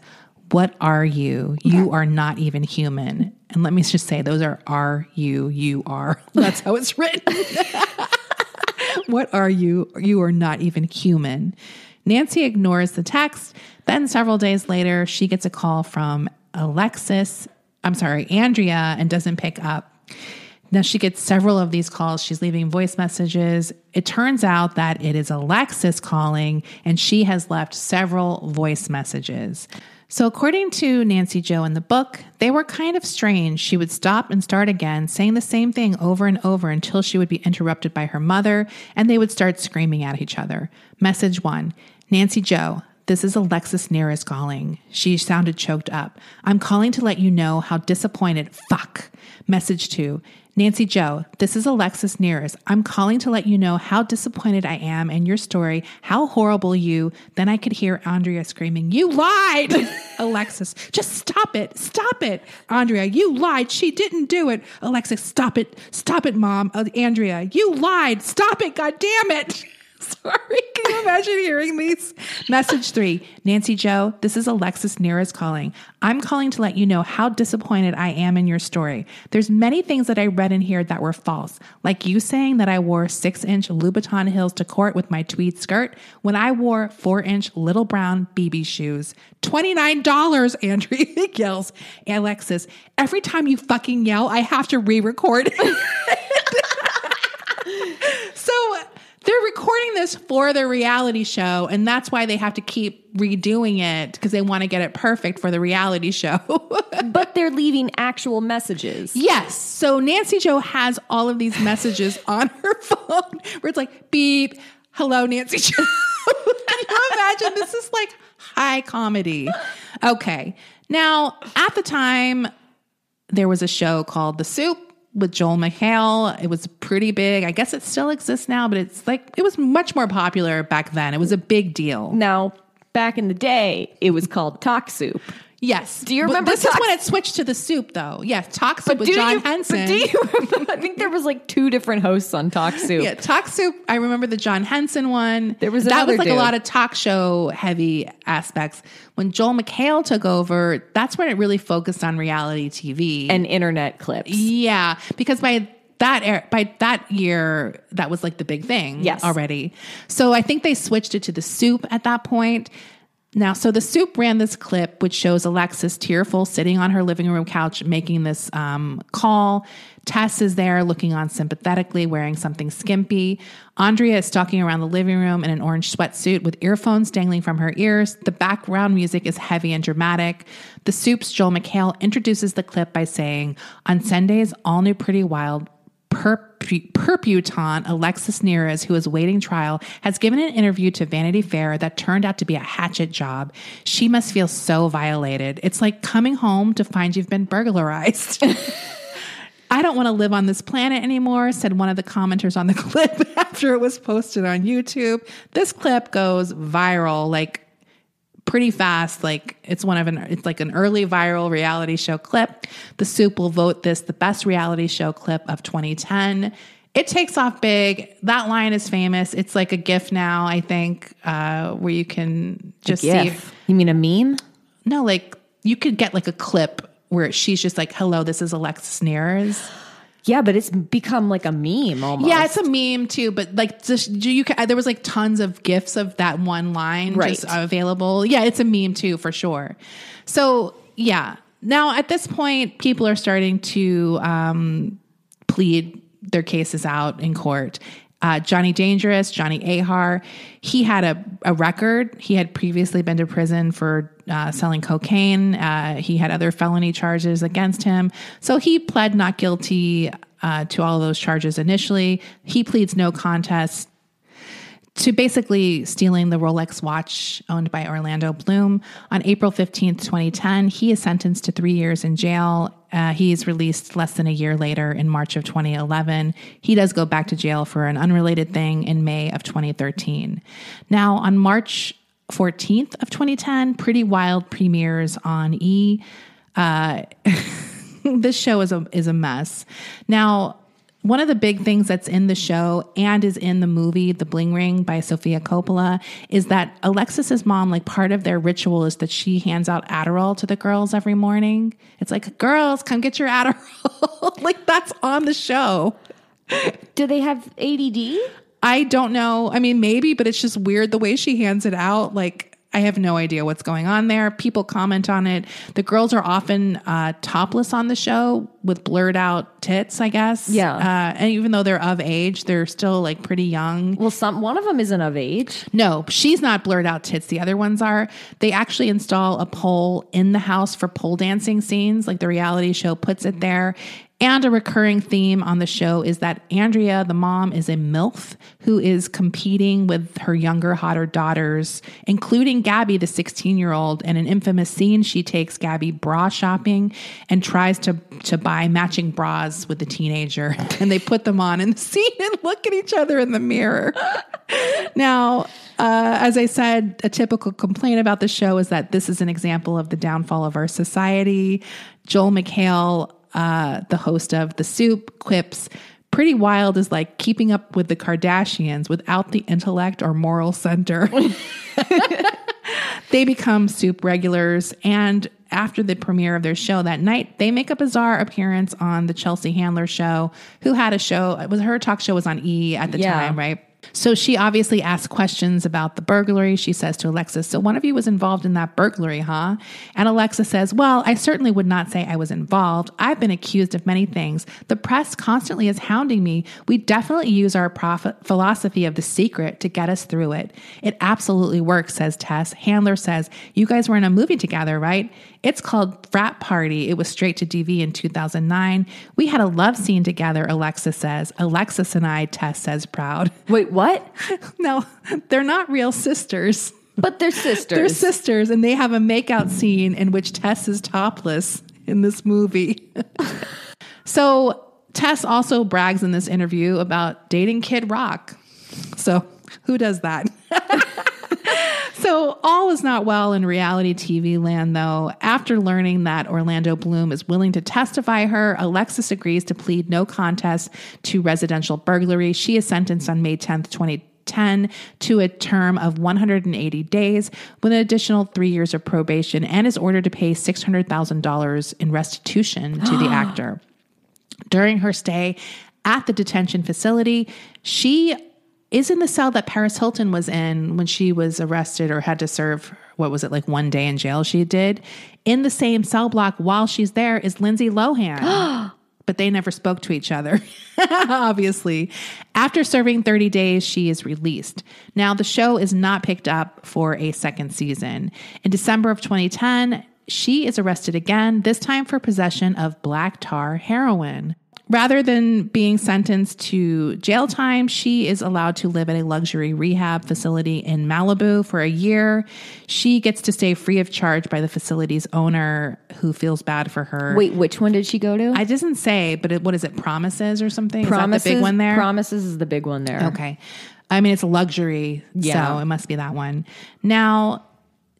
C: what are you? You are not even human. And let me just say, those are are you, you are. That's how it's written. what are you? You are not even human. Nancy ignores the text. Then, several days later, she gets a call from Alexis, I'm sorry, Andrea, and doesn't pick up. Now she gets several of these calls. She's leaving voice messages. It turns out that it is Alexis calling, and she has left several voice messages. So, according to Nancy Jo in the book, they were kind of strange. She would stop and start again, saying the same thing over and over until she would be interrupted by her mother, and they would start screaming at each other. Message one Nancy Jo, this is Alexis Neiers calling. She sounded choked up. I'm calling to let you know how disappointed. Fuck. Message two Nancy Jo, this is Alexis Neiers. I'm calling to let you know how disappointed I am in your story, how horrible you. Then I could hear Andrea screaming, You lied! Alexis, just stop it. Stop it. Andrea, you lied. She didn't do it. Alexis, stop it. Stop it, mom. Uh, Andrea, you lied. Stop it. God damn it. Sorry, can you imagine hearing these? Message three Nancy Jo, this is Alexis Neiers calling. I'm calling to let you know how disappointed I am in your story. There's many things that I read in here that were false, like you saying that I wore six inch Louboutin heels to court with my tweed skirt when I wore four inch little brown BB shoes. $29, Andrea yells. Alexis, every time you fucking yell, I have to re record. so, they're recording this for their reality show, and that's why they have to keep redoing it because they want to get it perfect for the reality show.
F: but they're leaving actual messages.
C: Yes. So Nancy Jo has all of these messages on her phone where it's like, beep, hello, Nancy Jo. Can you imagine? This is like high comedy. Okay. Now, at the time, there was a show called The Soup with Joel McHale. It was pretty big. I guess it still exists now, but it's like it was much more popular back then. It was a big deal.
F: Now, back in the day, it was called Talk Soup.
C: Yes.
F: Do you remember?
C: But this is when it switched to the soup, though. Yes, Talk Soup with John
F: you,
C: Henson.
F: But do you remember? I think there was like two different hosts on Talk Soup.
C: Yeah, Talk Soup. I remember the John Henson one.
F: There was
C: that was like
F: dude.
C: a lot of talk show heavy aspects. When Joel McHale took over, that's when it really focused on reality TV
F: and internet clips.
C: Yeah, because by that era, by that year, that was like the big thing.
F: Yes.
C: already. So I think they switched it to the soup at that point. Now, so the soup ran this clip, which shows Alexis tearful sitting on her living room couch making this um, call. Tess is there looking on sympathetically, wearing something skimpy. Andrea is stalking around the living room in an orange sweatsuit with earphones dangling from her ears. The background music is heavy and dramatic. The soup's Joel McHale introduces the clip by saying, On Sundays, all new Pretty Wild Perpu- Perputon Alexis Neiers, who is waiting trial, has given an interview to Vanity Fair that turned out to be a hatchet job. She must feel so violated. It's like coming home to find you've been burglarized. I don't want to live on this planet anymore, said one of the commenters on the clip after it was posted on YouTube. This clip goes viral like pretty fast. Like it's one of an it's like an early viral reality show clip. The Soup will vote this the best reality show clip of 2010. It takes off big. That line is famous. It's like a GIF now, I think, uh, where you can just see.
F: You mean a meme?
C: No, like you could get like a clip where she's just like, "Hello, this is Alexis Neiers."
F: Yeah, but it's become like a meme almost.
C: Yeah, it's a meme too, but like just, you can, there was like tons of gifs of that one line
F: Right.
C: just available. Yeah, it's a meme too for sure. So yeah, now at this point, people are starting to um, plead their cases out in court. Uh, Johnny Dangerous, Johnny Ajar, he had a, a record. He had previously been to prison for uh, selling cocaine. Uh, he had other felony charges against him. So he pled not guilty uh, to all of those charges initially. He pleads no contest to basically stealing the Rolex watch owned by Orlando Bloom. On April 15th, 2010, he is sentenced to three years in jail. Uh, he is released less than a year later in March of 2011. He does go back to jail for an unrelated thing in May of 2013. Now, on March 14th of 2010, Pretty Wild premieres on E. Uh, this show is a is a mess. Now, one of the big things that's in the show and is in the movie The Bling Ring by Sofia Coppola is that Alexis's mom, like part of their ritual is that she hands out Adderall to the girls every morning. It's like, girls, come get your Adderall. like that's on the show.
F: Do they have ADD?
C: I don't know. I mean, maybe, but it's just weird the way she hands it out. Like, I have no idea what's going on there. People comment on it. The girls are often uh, topless on the show with blurred out tits, I guess.
F: Yeah.
C: Uh, and even though they're of age, they're still like pretty young.
F: Well, some one of them isn't of age.
C: No, she's not blurred out tits. The other ones are. They actually install a pole in the house for pole dancing scenes, like the reality show puts it there. And a recurring theme on the show is that Andrea, the mom, is a MILF who is competing with her younger, hotter daughters, including Gabby, the 16 year old. In an infamous scene, she takes Gabby bra shopping and tries to, to buy matching bras with the teenager. And they put them on in the scene and look at each other in the mirror. Now, uh, as I said, a typical complaint about the show is that this is an example of the downfall of our society. Joel McHale, uh, the host of The Soup, quips, Pretty Wild is like keeping up with the Kardashians without the intellect or moral center. they become soup regulars and after the premiere of their show that night they make a bizarre appearance on the chelsea handler show who had a show it was her talk show was on e at the
F: Yeah.
C: time right so she obviously asks questions about the burglary. She says to Alexis, So one of you was involved in that burglary, huh? And Alexa says, Well, I certainly would not say I was involved. I've been accused of many things. The press constantly is hounding me. We definitely use our profit philosophy of the secret to get us through it. It absolutely works, says Tess. Handler says, You guys were in a movie together, right? It's called Frat Party. It was straight to DV in 2009. We had a love scene together, Alexis says. Alexis and I, Tess says, proud.
F: Wait, what?
C: No, they're not real sisters.
F: But they're sisters.
C: They're sisters, and they have a makeout scene in which Tess is topless in this movie. so Tess also brags in this interview about dating Kid Rock. So who does that? So all is not well in reality TV land, though. After learning that Orlando Bloom is willing to testify her, Alexis agrees to plead no contest to residential burglary. She is sentenced on May 10th, 2010 to a term of 180 days with an additional three years of probation and is ordered to pay $600,000 in restitution to the actor. During her stay at the detention facility, she is in the cell that Paris Hilton was in when she was arrested or had to serve, what was it, like one day in jail she did. In the same cell block while she's there is Lindsay Lohan. but they never spoke to each other, obviously. After serving 30 days, she is released. Now, the show is not picked up for a second season. In December of 2010, she is arrested again, this time for possession of black tar heroin. Rather than being sentenced to jail time, she is allowed to live at a luxury rehab facility in Malibu for a year. She gets to stay free of charge by the facility's owner, who feels bad for her.
F: Wait, which one did she go to?
C: I didn't say, but it, what is it? Promises or something?
F: Promises.
C: Is that the big one there?
F: Promises is the big one there.
C: Okay. I mean, it's a luxury,
F: Yeah.
C: so it must be that one. Now,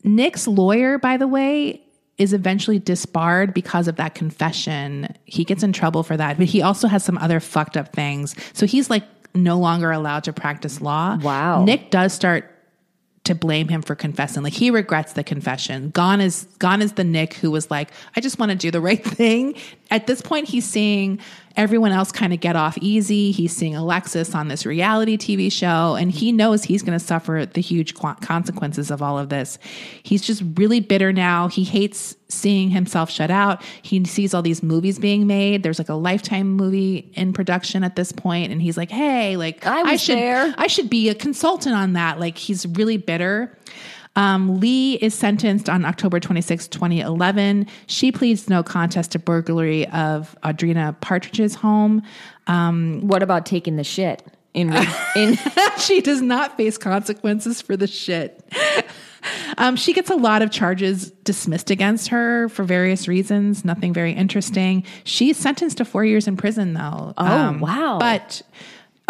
C: Nick's lawyer, by the way, is eventually disbarred because of that confession. He gets in trouble for that, but he also has some other fucked up things. So he's like no longer allowed to practice law.
F: Wow.
C: Nick does start to blame him for confessing. Like he regrets the confession. Gone is gone is the Nick who was like, I just want to do the right thing. at this point, he's seeing everyone else kind of get off easy. He's seeing Alexis on this reality TV show, and he knows he's going to suffer the huge consequences of all of this. He's just really bitter now. He hates seeing himself shut out. He sees all these movies being made. There's like a lifetime movie in production at this point, and he's like, "Hey, like
F: I was
C: should,
F: there."
C: I should be a consultant on that." Like he's really bitter. Um, Lee is sentenced on October 26, 2011. She pleads no contest to burglary of Audrina Partridge's home.
F: What about taking the shit in in
C: she does not face consequences for the shit. Um, she gets a lot of charges dismissed against her for various reasons. Nothing very interesting. She's sentenced to four years in prison, though.
F: Oh, wow.
C: But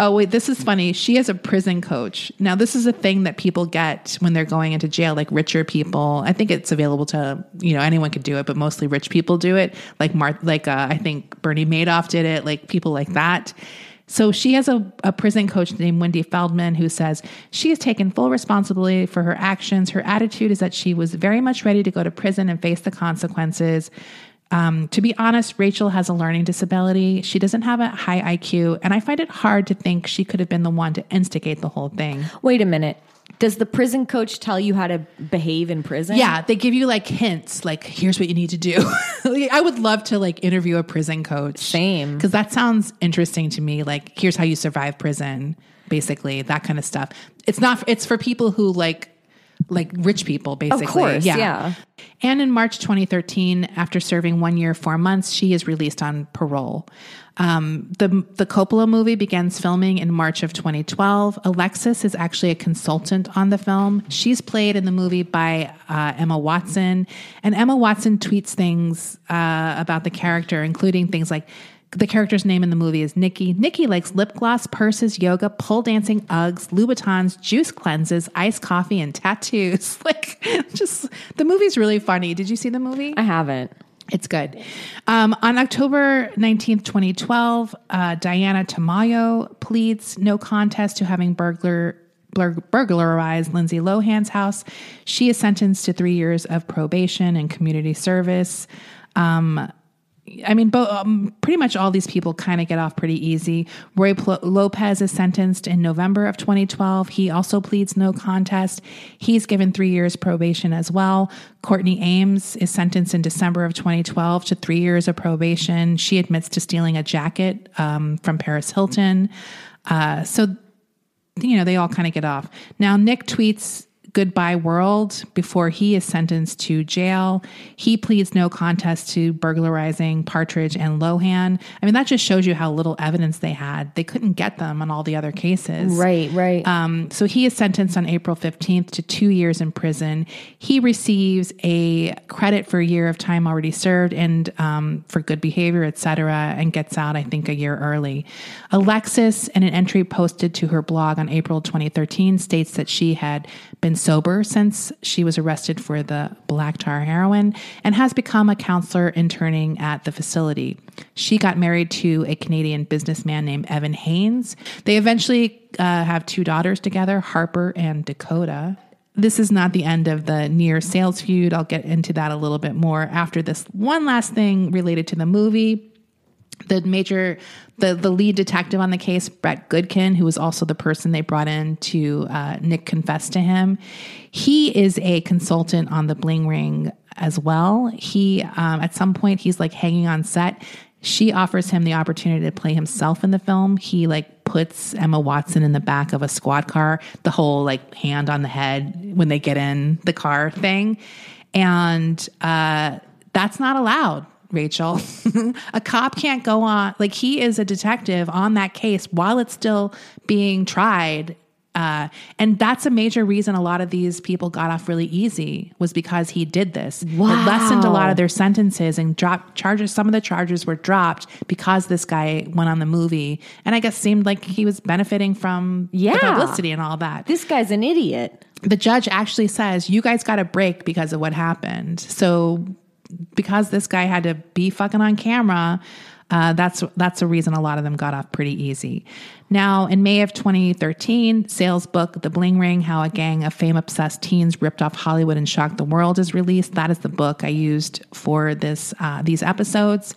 C: oh wait, this is funny. She has a prison coach. Now, this is a thing that people get when they're going into jail, like richer people. I think it's available to you know anyone could do it, but mostly rich people do it. Like Mar- like uh, I think Bernie Madoff did it. Like people like that. So she has a, a prison coach named Wendy Feldman who says she has taken full responsibility for her actions. Her attitude is that she was very much ready to go to prison and face the consequences. Um, to be honest, Rachel has a learning disability. She doesn't have a high IQ, and I find it hard to think she could have been the one to instigate the whole thing.
F: Wait a minute. Does the prison coach tell you how to behave in prison?
C: Yeah, they give you like hints, like here's what you need to do. I would love to like interview a prison coach.
F: Same.
C: Because that sounds interesting to me. Like, here's how you survive prison, basically, that kind of stuff. It's not, it's for people who like, like rich people, basically.
F: course, yeah.
C: And in March 2013, after serving one year, four months, she is released on parole. Um, the the Coppola movie begins filming in March of 2012. Alexis is actually a consultant on the film. She's played in the movie by uh, Emma Watson, and Emma Watson tweets things uh, about the character, including things like. The character's name in the movie is Nikki. Nikki likes lip gloss, purses, yoga, pole dancing, Uggs, Louboutins, juice cleanses, iced coffee, and tattoos. Like, just the movie's really funny. Did you see the movie?
F: I haven't.
C: It's good. Um, on October 19th, 2012, uh, Diana Tamayo pleads no contest to having burglar bur- burglarized Lindsay Lohan's house. She is sentenced to three years of probation and community service. Um, I mean, um, pretty much all these people kind of get off pretty easy. Roy Pl- Lopez is sentenced in November of 2012. He also pleads no contest. He's given three years probation as well. Courtney Ames is sentenced in December of 2012 to three years of probation. She admits to stealing a jacket um, from Paris Hilton. Uh, so, you know, they all kind of get off. Now, Nick tweets goodbye world before he is sentenced to jail. He pleads no contest to burglarizing Partridge and Lohan. I mean, that just shows you how little evidence they had. They couldn't get them on all the other cases.
F: Right, right.
C: Um, so he is sentenced on April 15th to two years in prison. He receives a credit for a year of time already served and um, for good behavior, et cetera, and gets out, I think, a year early. Alexis, in an entry posted to her blog on April 2013, states that she had been sober since she was arrested for the black tar heroin and has become a counselor interning at the facility. She got married to a Canadian businessman named Evan Haynes. They eventually uh, have two daughters together, Harper and Dakota. This is not the end of the near sales feud. I'll get into that a little bit more after this. One last thing related to the movie the major the the lead detective on the case brett goodkin who was also the person they brought in to uh, nick confess to him he is a consultant on the bling ring as well. He um, at some point he's like hanging on set. She offers him the opportunity to play himself in the film. He like puts emma watson in the back of a squad car the whole like hand on the head when they get in the car thing. And uh, that's not allowed Rachel. a cop can't go on, like, he is a detective on that case while it's still being tried. Uh, and that's a major reason a lot of these people got off really easy was because he did this. It lessened a lot of their sentences and dropped charges. Some of the charges were dropped because this guy went on the movie, and I guess seemed like he was benefiting from
F: Yeah.
C: the publicity and all that
F: this guy's an idiot.
C: the judge actually says you guys got a break because of what happened. So because this guy had to be fucking on camera, uh, that's that's a reason a lot of them got off pretty easy. Now, in May of 2013, Sales' book "The Bling Ring: How a Gang of Fame-Obsessed Teens Ripped Off Hollywood and Shocked the World" is released. That is the book I used for this uh, these episodes.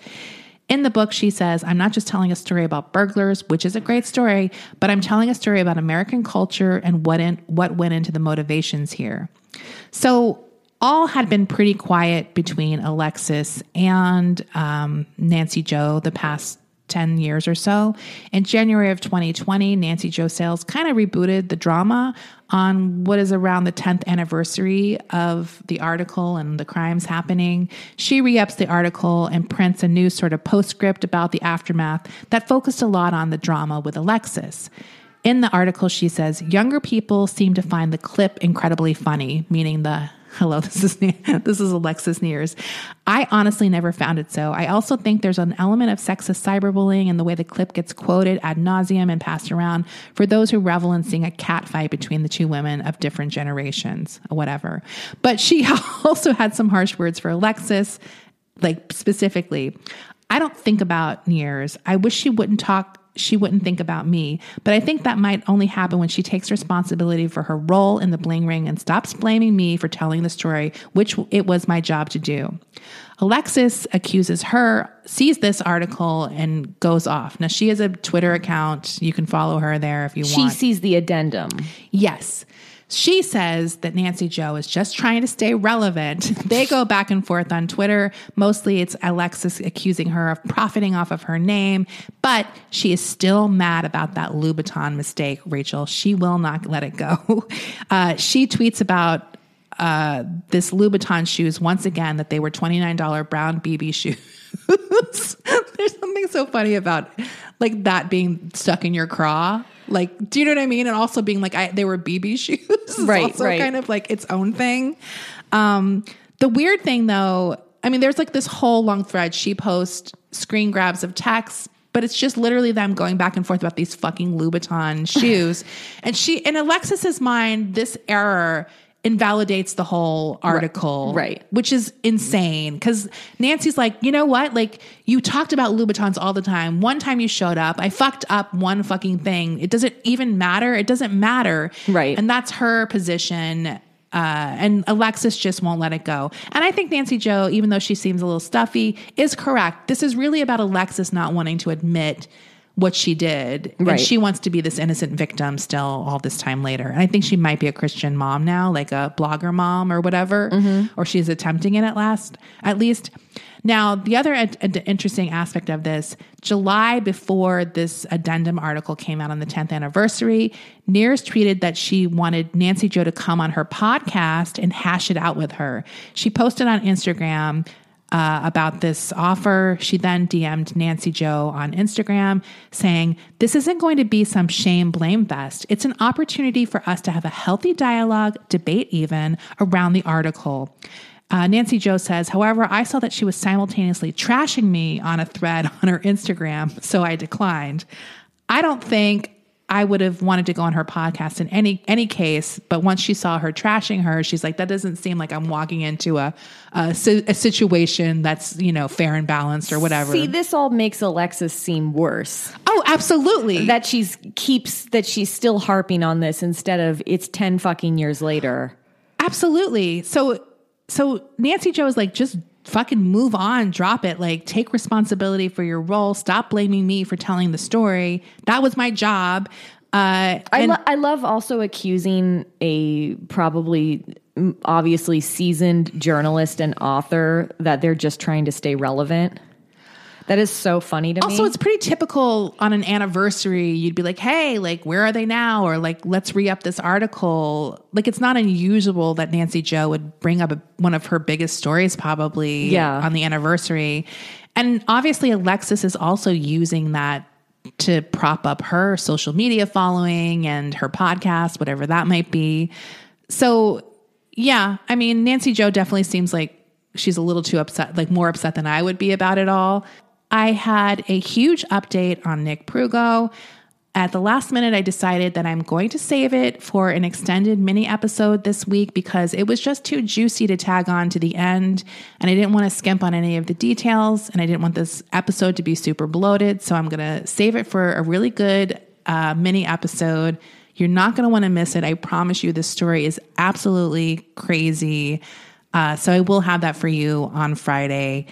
C: In the book, she says, I'm not just telling a story about burglars, which is a great story, but I'm telling a story about American culture and what, in, what went into the motivations here. So, all had been pretty quiet between Alexis and um, Nancy Jo the past 10 years or so. In January of 2020, Nancy Jo Sales kind of rebooted the drama on what is around the 10th anniversary of the article and the crimes happening. She re ups the article and prints a new sort of postscript about the aftermath that focused a lot on the drama with Alexis. In the article, she says, Younger people seem to find the clip incredibly funny, meaning the Hello, this is this is Alexis Neiers. I honestly never found it so. I also think there's an element of sexist cyberbullying in the way the clip gets quoted ad nauseum and passed around for those who revel in seeing a cat fight between the two women of different generations, whatever. But she also had some harsh words for Alexis, like specifically. I don't think about Neiers. I wish she wouldn't talk she wouldn't think about me. But I think that might only happen when she takes responsibility for her role in the bling ring and stops blaming me for telling the story, which it was my job to do. Alexis accuses her, sees this article, and goes off. Now, she has a Twitter account. You can follow her there if you
F: She
C: want.
F: She sees the addendum.
C: Yes. She says that Nancy Jo is just trying to stay relevant. They go back and forth on Twitter. Mostly it's Alexis accusing her of profiting off of her name, but she is still mad about that Louboutin mistake, Rachel. She will not let it go. Uh, she tweets about uh, this Louboutin shoes once again that they were $29 brown BB shoes. There's something so funny about like that being stuck in your craw. Like, do you know what I mean? And also being like, I, they were BB shoes.
F: Right,
C: also
F: right.
C: kind of like its own thing. Um, the weird thing though, I mean, there's like this whole long thread. She posts screen grabs of texts, but it's just literally them going back and forth about these fucking Louboutin shoes. and she, in Alexis's mind, this error invalidates the whole article.
F: right.
C: Which is insane. Cause Nancy's like, you know what? Like, you talked about Louboutins all the time. One time you showed up, I fucked up one fucking thing. It doesn't even matter. It doesn't matter.
F: Right.
C: And that's her position. Uh, and Alexis just won't let it go. And I think Nancy Jo, even though she seems a little stuffy, is correct. This is really about Alexis not wanting to admit what she did. And she wants to be this innocent victim still all this time later. And I think she might be a Christian mom now, like a blogger mom or whatever, mm-hmm. or she's attempting it at last, at least. Now, the other ad- ad- interesting aspect of this, July before this addendum article came out on the 10th anniversary, Neiers tweeted that she wanted Nancy Jo to come on her podcast and hash it out with her. She posted on Instagram uh, about this offer. She then DM'd Nancy Jo on Instagram saying, This isn't going to be some shame blame fest. It's an opportunity for us to have a healthy dialogue, debate even, around the article. Uh, Nancy Jo says, however, I saw that she was simultaneously trashing me on a thread on her Instagram, so I declined. I don't think I would have wanted to go on her podcast in any any case, but once she saw her trashing her, she's like, that doesn't seem like I'm walking into a a, a situation that's you know fair and balanced or whatever.
F: See, this all makes Alexis seem worse.
C: oh, absolutely.
F: That she's keeps that she's still harping on this instead of it's 10 fucking years later.
C: Absolutely. So so Nancy Jo is like, just fucking move on, drop it. Like, take responsibility for your role. Stop blaming me for telling the story. That was my job. Uh,
F: I, lo- I love also accusing a probably mm, obviously seasoned journalist and author that they're just trying to stay relevant. That is so funny to
C: also,
F: me.
C: it's pretty typical on an anniversary. You'd be like, hey, like, where are they now? Or like, let's re up this article. Like, it's not unusual that Nancy Jo would bring up a, one of her biggest stories, probably
F: Yeah.
C: on the anniversary. And obviously, Alexis is also using that to prop up her social media following and her podcast, whatever that might be. So, yeah, I mean, Nancy Jo definitely seems like she's a little too upset, like more upset than I would be about it all. I had a huge update on Nick Prugo. At the last minute, I decided that I'm going to save it for an extended mini episode this week because it was just too juicy to tag on to the end. And I didn't want to skimp on any of the details. And I didn't want this episode to be super bloated. So I'm going to save it for a really good uh, mini episode. You're not going to want to miss it. I promise you, this story is absolutely crazy. Uh, so I will have that for you on Friday.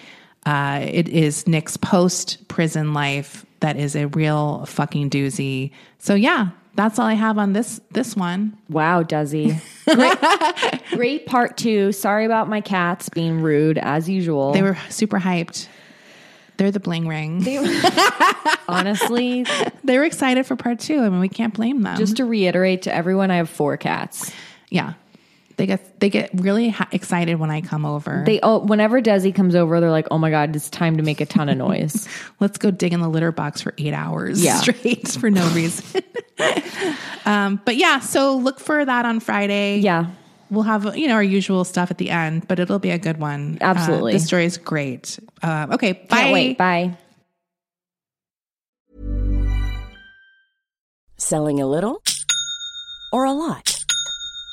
C: Uh, it is Nick's post prison life that is a real fucking doozy. So yeah, that's all I have on this this one.
B: Wow, Desi. Great, great part two. Sorry about my cats being rude as usual.
C: They were super hyped. They're the bling ring.
B: honestly,
C: They were excited for part two. I mean, we can't blame them.
B: just to reiterate to everyone, I have four cats.
C: yeah, they get they get really ha- excited when I come over.
B: They oh, whenever Desi comes over, they're like, "Oh my god, it's time to make a ton of noise."
C: Let's go dig in the litter box for eight hours
B: Yeah.
C: straight for no reason. um, but yeah, so look for that on Friday.
B: yeah,
C: We'll have you know our usual stuff at the end, but it'll be a good one.
B: Absolutely.
C: uh, the story is great. Uh, okay, bye.
B: can't wait. Bye.
D: Selling a little or a lot?